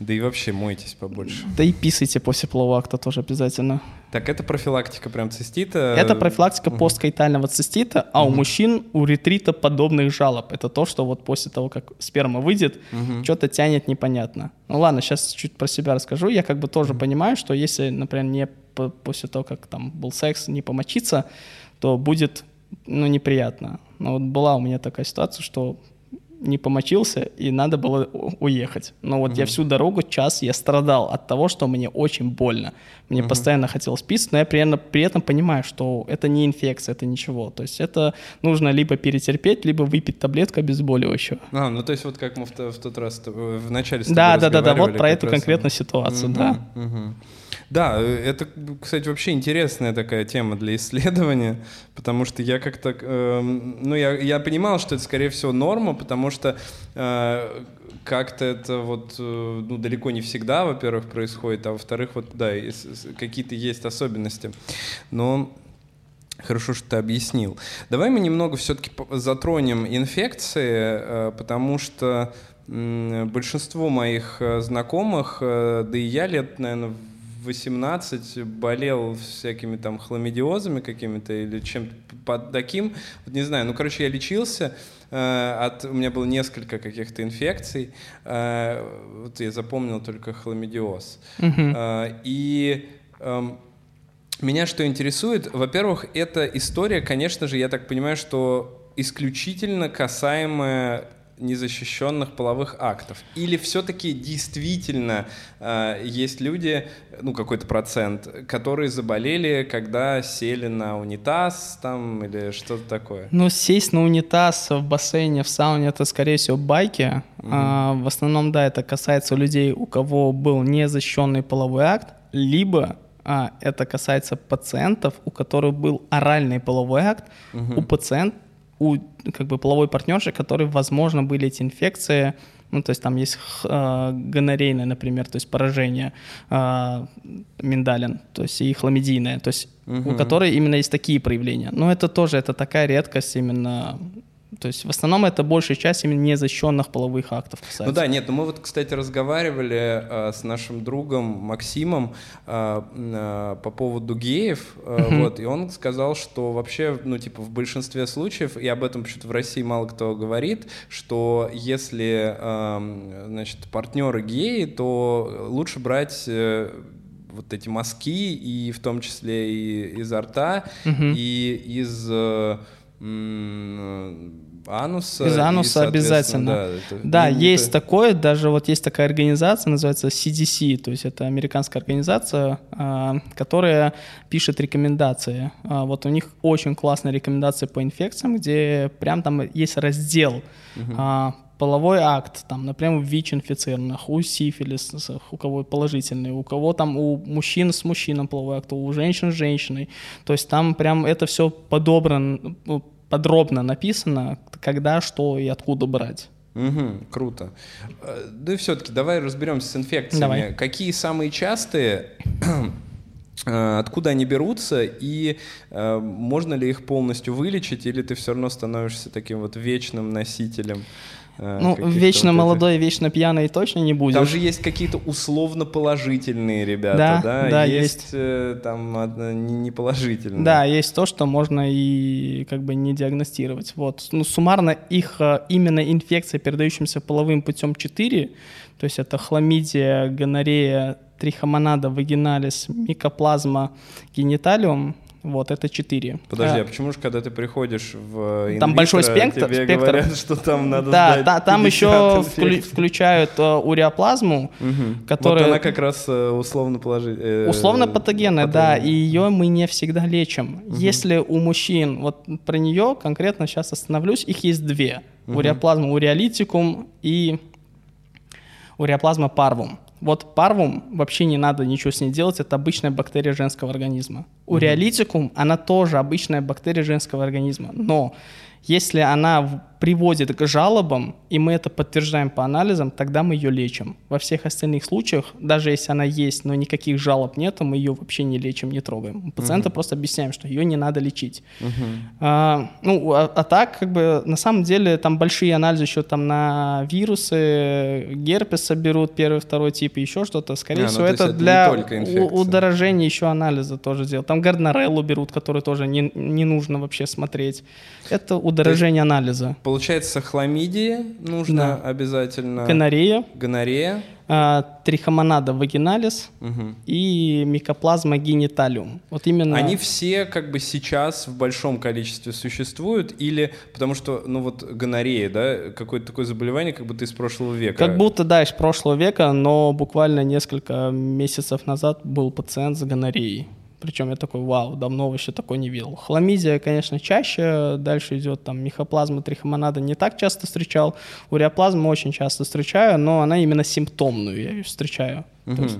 Да и вообще мойтесь побольше. Да и писайте после полового акта тоже обязательно. Так это профилактика прям цистита? Это профилактика угу. посткаитального цистита, а угу. у мужчин у ретрита подобных жалоб. Это то, что вот после того, как сперма выйдет, угу. что-то тянет непонятно. Ну ладно, сейчас чуть про себя расскажу. Я как бы тоже угу. понимаю, что если, например, не после того, как там был секс, не помочиться, то будет ну, неприятно. Но вот была у меня такая ситуация, что не помочился, и надо было уехать. Но вот угу. я всю дорогу, час, я страдал от того, что мне очень больно. Мне угу. постоянно хотелось писать, но я при, при этом понимаю, что это не инфекция, это ничего. То есть это нужно либо перетерпеть, либо выпить таблетку обезболивающего. А, ну то есть вот как мы в, в тот раз в начале Да, да, да, да, вот про эту конкретную ситуацию, угу, да. Угу. Да, э, это, кстати, вообще интересная такая тема для исследования, потому что я как-то, э, ну, я, я понимал, что это, скорее всего, норма, потому что э, как-то это вот, э, ну, далеко не всегда, во-первых, происходит, а во-вторых, вот, да, какие-то есть особенности. Но Хорошо, что ты объяснил. Давай мы немного все-таки затронем инфекции, э, потому что большинство моих знакомых, да и я лет, наверное, 18 болел всякими там хламидиозами какими-то или чем-то под таким, вот не знаю, ну, короче, я лечился, э, от, у меня было несколько каких-то инфекций, э, вот я запомнил только хламидиоз. Э, и э, меня что интересует, во-первых, эта история, конечно же, я так понимаю, что исключительно касаемая незащищенных половых актов? Или все-таки действительно э, есть люди, ну какой-то процент, которые заболели, когда сели на унитаз там или что-то такое? Ну сесть на унитаз в бассейне, в сауне это скорее всего байки. Угу. А, в основном да, это касается людей, у кого был незащищенный половой акт, либо а, это касается пациентов, у которых был оральный половой акт, угу. у пациентов у как бы половой партнерши, которые, возможно, были эти инфекции, ну, то есть там есть э, гонорейное, например, то есть поражение э, миндалин, то есть и хламидийное, то есть угу. у которой именно есть такие проявления. Но это тоже, это такая редкость именно то есть в основном это большая часть именно незащищенных половых актов касается. Ну да, нет, ну мы вот, кстати, разговаривали э, с нашим другом Максимом э, э, по поводу геев, э, uh-huh. вот, и он сказал, что вообще, ну типа в большинстве случаев, и об этом почему-то в России мало кто говорит, что если, э, значит, партнеры геи, то лучше брать э, вот эти мазки, и в том числе и изо рта, uh-huh. и из... Э, ануса. Из ануса и, обязательно. Да, это да есть такое, даже вот есть такая организация, называется CDC, то есть это американская организация, а, которая пишет рекомендации. А, вот у них очень классные рекомендации по инфекциям, где прям там есть раздел угу половой акт, там, например, у ВИЧ-инфицированных, у сифилисов, у кого положительный, у кого там, у мужчин с мужчином половой акт, у женщин с женщиной. То есть там прям это все подобрано, ну, подробно написано, когда, что и откуда брать. Угу, круто. Э, да и все-таки давай разберемся с инфекциями. Давай. Какие самые частые Э, откуда они берутся и э, можно ли их полностью вылечить, или ты все равно становишься таким вот вечным носителем? Э, ну, вечно вот молодой, этих... вечно пьяный точно не будет. Там же есть какие-то условно положительные ребята, да? Да, да есть, есть. Э, там неположительные. Да, есть то, что можно и как бы не диагностировать. Вот. Ну, суммарно их э, именно инфекция, передающимся половым путем 4, то есть это хламидия, гонорея, трихомонада, вагиналис, микоплазма, гениталиум, вот, это четыре. Подожди, а, а почему же, когда ты приходишь в инвитро, Там большой спектр, тебе спектр. говорят, что там надо Да, сдать да там еще вклю, включают э, уреоплазму, угу. которая... Вот она как раз э, условно положи... Э, условно патогенная, да, и ее мы не всегда лечим. Угу. Если у мужчин, вот про нее конкретно сейчас остановлюсь, их есть две. Угу. Уреоплазма уреолитикум и уреоплазма парвум. Вот парвум вообще не надо ничего с ней делать, это обычная бактерия женского организма. Уреолитикум, она тоже обычная бактерия женского организма, но если она приводит к жалобам, и мы это подтверждаем по анализам, тогда мы ее лечим. Во всех остальных случаях, даже если она есть, но никаких жалоб нет, мы ее вообще не лечим, не трогаем. У пациента uh-huh. просто объясняем, что ее не надо лечить. Uh-huh. А, ну, а, а так, как бы, на самом деле, там большие анализы еще там на вирусы, герпес соберут, первый, второй тип, и еще что-то. Скорее а, всего, ну, это, это для удорожения еще анализа тоже делают. Там гарднереллу берут, который тоже не, не нужно вообще смотреть. Это удорожение есть, анализа. Получается, хламидии нужно да. обязательно. Гонорея. Гонорея. А, трихомонада вагиналис угу. и микоплазма гениталиум. Вот именно. Они все как бы сейчас в большом количестве существуют или потому что ну вот гонорея, да, какое-то такое заболевание, как будто из прошлого века. Как будто да из прошлого века, но буквально несколько месяцев назад был пациент с гонореей. Причем я такой, вау, давно вообще такой не видел. Хламидия, конечно, чаще, дальше идет там михоплазма, трихомонада не так часто встречал. Уреоплазму очень часто встречаю, но она именно симптомную я ее встречаю. Угу. Есть...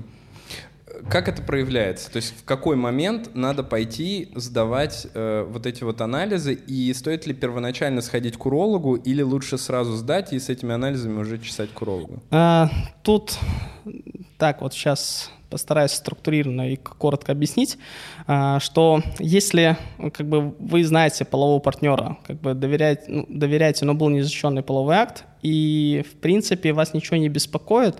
Как это проявляется? То есть в какой момент надо пойти сдавать э, вот эти вот анализы и стоит ли первоначально сходить к урологу или лучше сразу сдать и с этими анализами уже чесать к урологу? А, тут так вот сейчас постараюсь структурированно и коротко объяснить, а, что если как бы, вы знаете полового партнера, как бы доверяете, ну, доверяете, но был незащищенный половой акт, и в принципе вас ничего не беспокоит,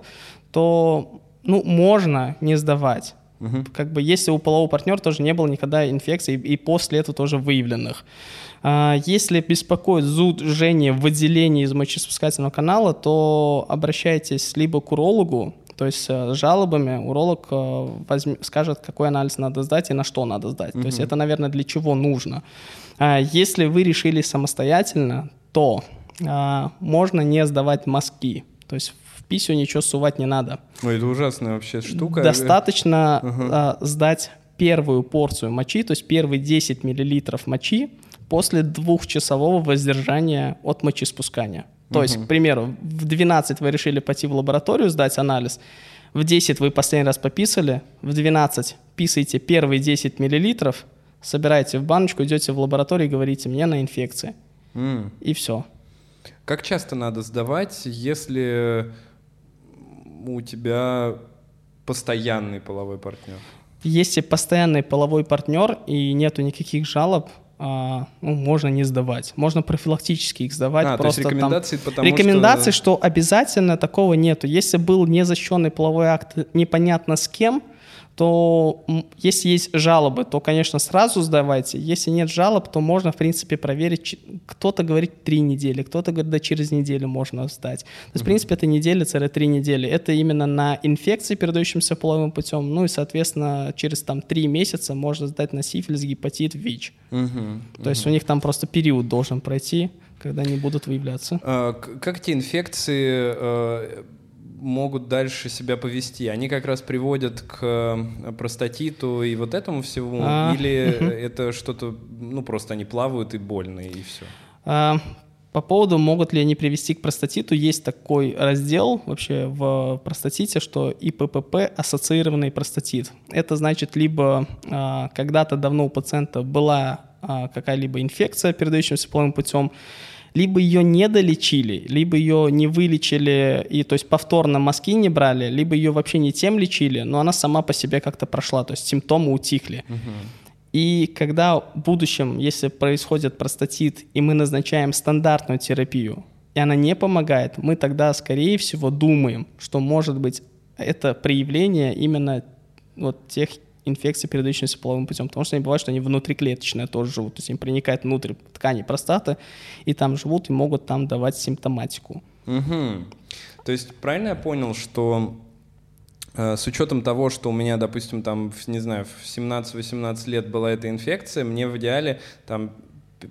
то ну, можно не сдавать. Угу. Как бы если у полового партнера тоже не было никогда инфекций, и после этого тоже выявленных. А, если беспокоит зуд, жжение, выделение из мочеиспускательного канала, то обращайтесь либо к урологу, то есть э, с жалобами уролог э, возьм... скажет, какой анализ надо сдать и на что надо сдать. Mm-hmm. То есть это, наверное, для чего нужно. А если вы решили самостоятельно, то а, можно не сдавать мазки. То есть в писю ничего сувать не надо. Ой, это ужасная вообще штука. Достаточно а, сдать первую порцию мочи, то есть первые 10 миллилитров мочи после двухчасового воздержания от мочеиспускания. То угу. есть, к примеру, в 12 вы решили пойти в лабораторию сдать анализ, в 10 вы последний раз пописали, в 12 писаете первые 10 миллилитров, собираете в баночку, идете в лабораторию и говорите, мне на инфекции. Mm. И все. Как часто надо сдавать, если у тебя постоянный половой партнер? Если постоянный половой партнер и нету никаких жалоб, ну, можно не сдавать. Можно профилактически их сдавать. А, просто то есть рекомендации, там, потому рекомендации, что... что обязательно такого нету. Если был незащищенный половой акт непонятно с кем, то если есть жалобы, то, конечно, сразу сдавайте. Если нет жалоб, то можно, в принципе, проверить. Кто-то говорит три недели, кто-то говорит, да через неделю можно сдать. То есть, в принципе, это неделя-три недели. Это именно на инфекции, передающимся половым путем. Ну и, соответственно, через там три месяца можно сдать на сифилис, гепатит, ВИЧ. То есть у них там просто период должен пройти, когда они будут выявляться. А, как эти инфекции э, могут дальше себя повести? Они как раз приводят к э, простатиту и вот этому всему? А, Или угу. это что-то, ну просто они плавают и больно, и все? А, по поводу, могут ли они привести к простатиту, есть такой раздел вообще в простатите, что ИППП – ассоциированный простатит. Это значит, либо а, когда-то давно у пациента была а, какая-либо инфекция, передающимся половым путем, либо ее не долечили, либо ее не вылечили, и то есть повторно мазки не брали, либо ее вообще не тем лечили, но она сама по себе как-то прошла, то есть симптомы утихли. Угу. И когда в будущем, если происходит простатит, и мы назначаем стандартную терапию, и она не помогает, мы тогда, скорее всего, думаем, что, может быть, это проявление именно вот тех инфекций, передающихся половым путем. Потому что они бывают, что они внутриклеточные тоже живут. То есть они проникают внутрь ткани простаты, и там живут, и могут там давать симптоматику. Угу. То есть правильно я понял, что э, с учетом того, что у меня, допустим, там, не знаю, в 17-18 лет была эта инфекция, мне в идеале там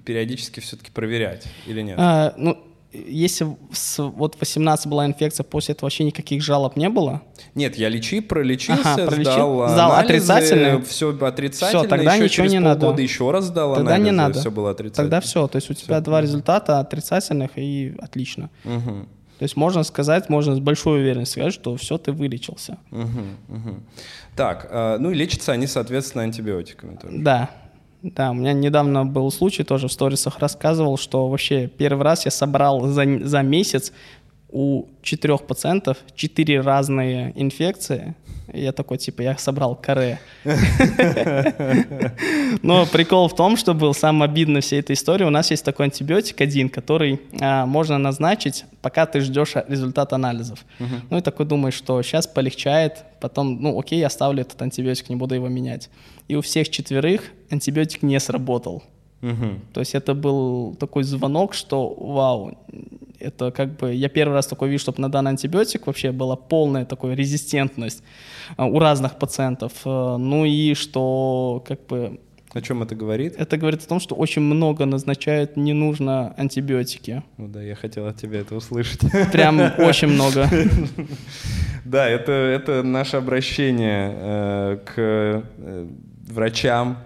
периодически все-таки проверять или нет? А, ну, если с, вот 18 была инфекция, после этого вообще никаких жалоб не было? Нет, я лечи, пролечился, ага, пролечи, сдал, сдал анализы, отрицательно. Все отрицательно. Все, тогда еще ничего через не надо. еще раз сдал тогда анализы, не надо. все было отрицательно. Тогда все, то есть у тебя все. два результата отрицательных и отлично. Угу. То есть можно сказать, можно с большой уверенностью сказать, что все, ты вылечился. Угу, угу. Так, э, ну и лечатся они, соответственно, антибиотиками тоже. Да, да, у меня недавно был случай, тоже в сторисах рассказывал, что вообще первый раз я собрал за, за месяц у четырех пациентов четыре разные инфекции. я такой, типа, я собрал каре. Но прикол в том, что был самый обидный всей этой истории. У нас есть такой антибиотик один, который а, можно назначить, пока ты ждешь результат анализов. Ну и такой думаешь, что сейчас полегчает, потом, ну окей, оставлю этот антибиотик, не буду его менять. И у всех четверых антибиотик не сработал. Угу. То есть это был такой звонок, что вау, это как бы я первый раз такой вижу, чтобы на данный антибиотик вообще была полная такая резистентность а, у разных пациентов. А, ну и что как бы о чем это говорит? Это говорит о том, что очень много назначают не нужно антибиотики. Ну да, я хотел от тебя это услышать. Прям очень много. Да, это, это наше обращение э, к э, врачам.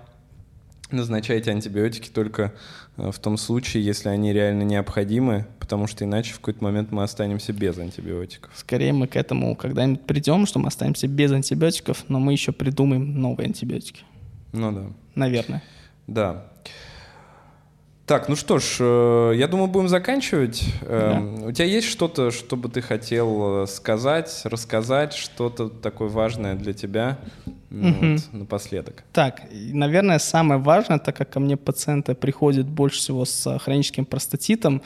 Назначайте антибиотики только э, в том случае, если они реально необходимы, потому что иначе в какой-то момент мы останемся без антибиотиков. Скорее мы к этому когда-нибудь придем, что мы останемся без антибиотиков, но мы еще придумаем новые антибиотики. Ну да. Наверное. Да. Так, ну что ж, э, я думаю, будем заканчивать. Эм, да. У тебя есть что-то, что бы ты хотел э, сказать, рассказать, что-то такое важное для тебя угу. вот, напоследок? Так, наверное, самое важное, так как ко мне пациенты приходят больше всего с хроническим простатитом,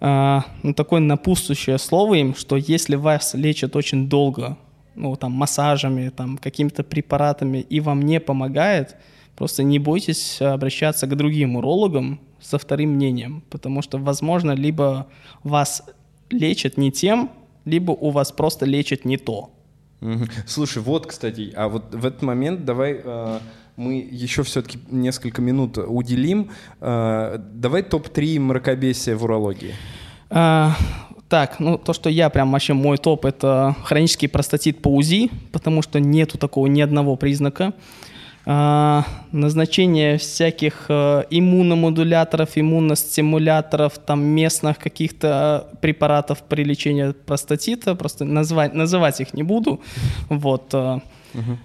э, ну, такое напутствующее слово им, что если вас лечат очень долго, ну, там, массажами, там, какими-то препаратами, и вам не помогает, просто не бойтесь обращаться к другим урологам, со вторым мнением, потому что, возможно, либо вас лечат не тем, либо у вас просто лечат не то. Слушай, вот, кстати, а вот в этот момент давай э, мы еще все-таки несколько минут уделим. Э, давай топ-3 мракобесия в урологии. А, так, ну то, что я прям вообще мой топ, это хронический простатит по УЗИ, потому что нету такого ни одного признака. А, назначение всяких а, иммуномодуляторов, иммуностимуляторов, там местных каких-то препаратов при лечении простатита, просто назвать, называть их не буду. Вот. Угу.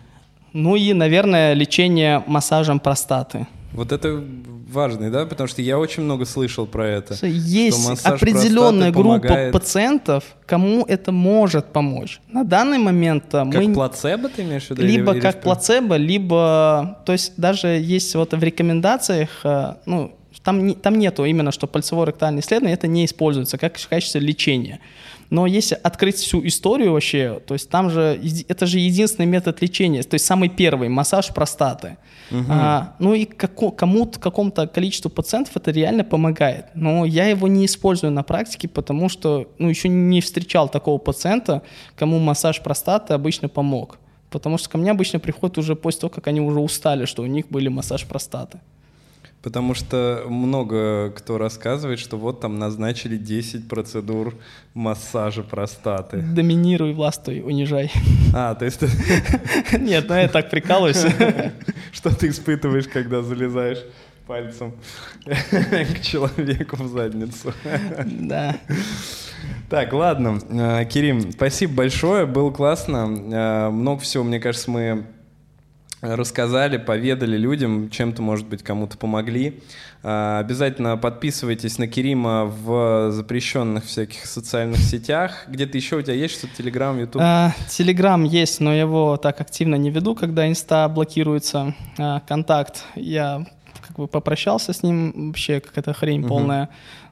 Ну и, наверное, лечение массажем простаты. Вот это важный, да, потому что я очень много слышал про это. Есть определенная группа помогает... пациентов, кому это может помочь. На данный момент как мы... Как плацебо ты имеешь в виду? Либо или, как или плацебо, либо... То есть даже есть вот в рекомендациях, э, ну, там, не, там нету именно, что пальцево ректальное исследование, это не используется как в качестве лечения. Но если открыть всю историю вообще, то есть там же, это же единственный метод лечения, то есть самый первый, массаж простаты. Угу. А, ну и како, кому-то, какому-то количеству пациентов это реально помогает. Но я его не использую на практике, потому что ну, еще не встречал такого пациента, кому массаж простаты обычно помог. Потому что ко мне обычно приходят уже после того, как они уже устали, что у них были массаж простаты. Потому что много кто рассказывает, что вот там назначили 10 процедур массажа простаты. Доминируй, властвуй, унижай. А, то есть... Нет, ну я так прикалываюсь. Что ты испытываешь, когда залезаешь пальцем к человеку в задницу? Да. Так, ладно. Э, Кирим, спасибо большое, было классно. Э, много всего, мне кажется, мы рассказали, поведали людям, чем-то, может быть, кому-то помогли. А, обязательно подписывайтесь на Керима в запрещенных всяких социальных сетях. Где-то еще у тебя есть что-то? Телеграм, Ютуб? А, Телеграм есть, но его так активно не веду, когда инста блокируется. А, контакт, я как бы попрощался с ним, вообще какая-то хрень угу. полная.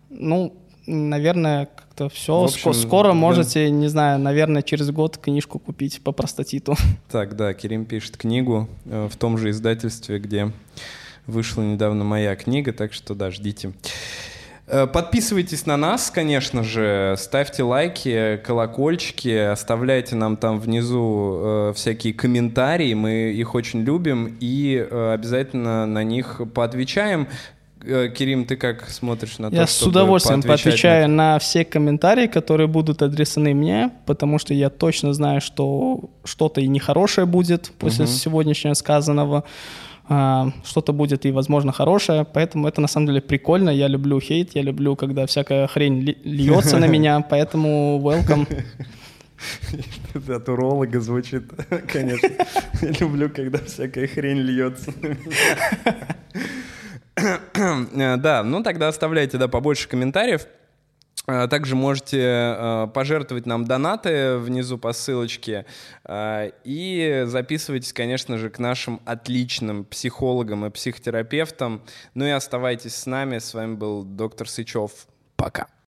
Ну, наверное, как-то все. Общем, Скоро да. можете, не знаю, наверное, через год книжку купить по простатиту. Так, да, Керим пишет книгу э, в том же издательстве, где вышла недавно моя книга, так что да, ждите. Э, подписывайтесь на нас, конечно же, ставьте лайки, колокольчики, оставляйте нам там внизу э, всякие комментарии, мы их очень любим и э, обязательно на них поотвечаем. Э, Кирим, ты как смотришь на то, Я с удовольствием поотвечаю на... на все комментарии, которые будут адресованы мне, потому что я точно знаю, что что-то и нехорошее будет после угу. сегодняшнего сказанного. А, что-то будет и, возможно, хорошее, поэтому это на самом деле прикольно. Я люблю хейт, я люблю, когда всякая хрень льется на меня, поэтому welcome. От уролога звучит, конечно. Люблю, когда всякая хрень льется на меня. Э, да, ну тогда оставляйте, да, побольше комментариев. Э, также можете э, пожертвовать нам донаты внизу по ссылочке. И записывайтесь, конечно же, к нашим отличным психологам и психотерапевтам. Ну и оставайтесь с нами. С вами был доктор Сычев. Пока.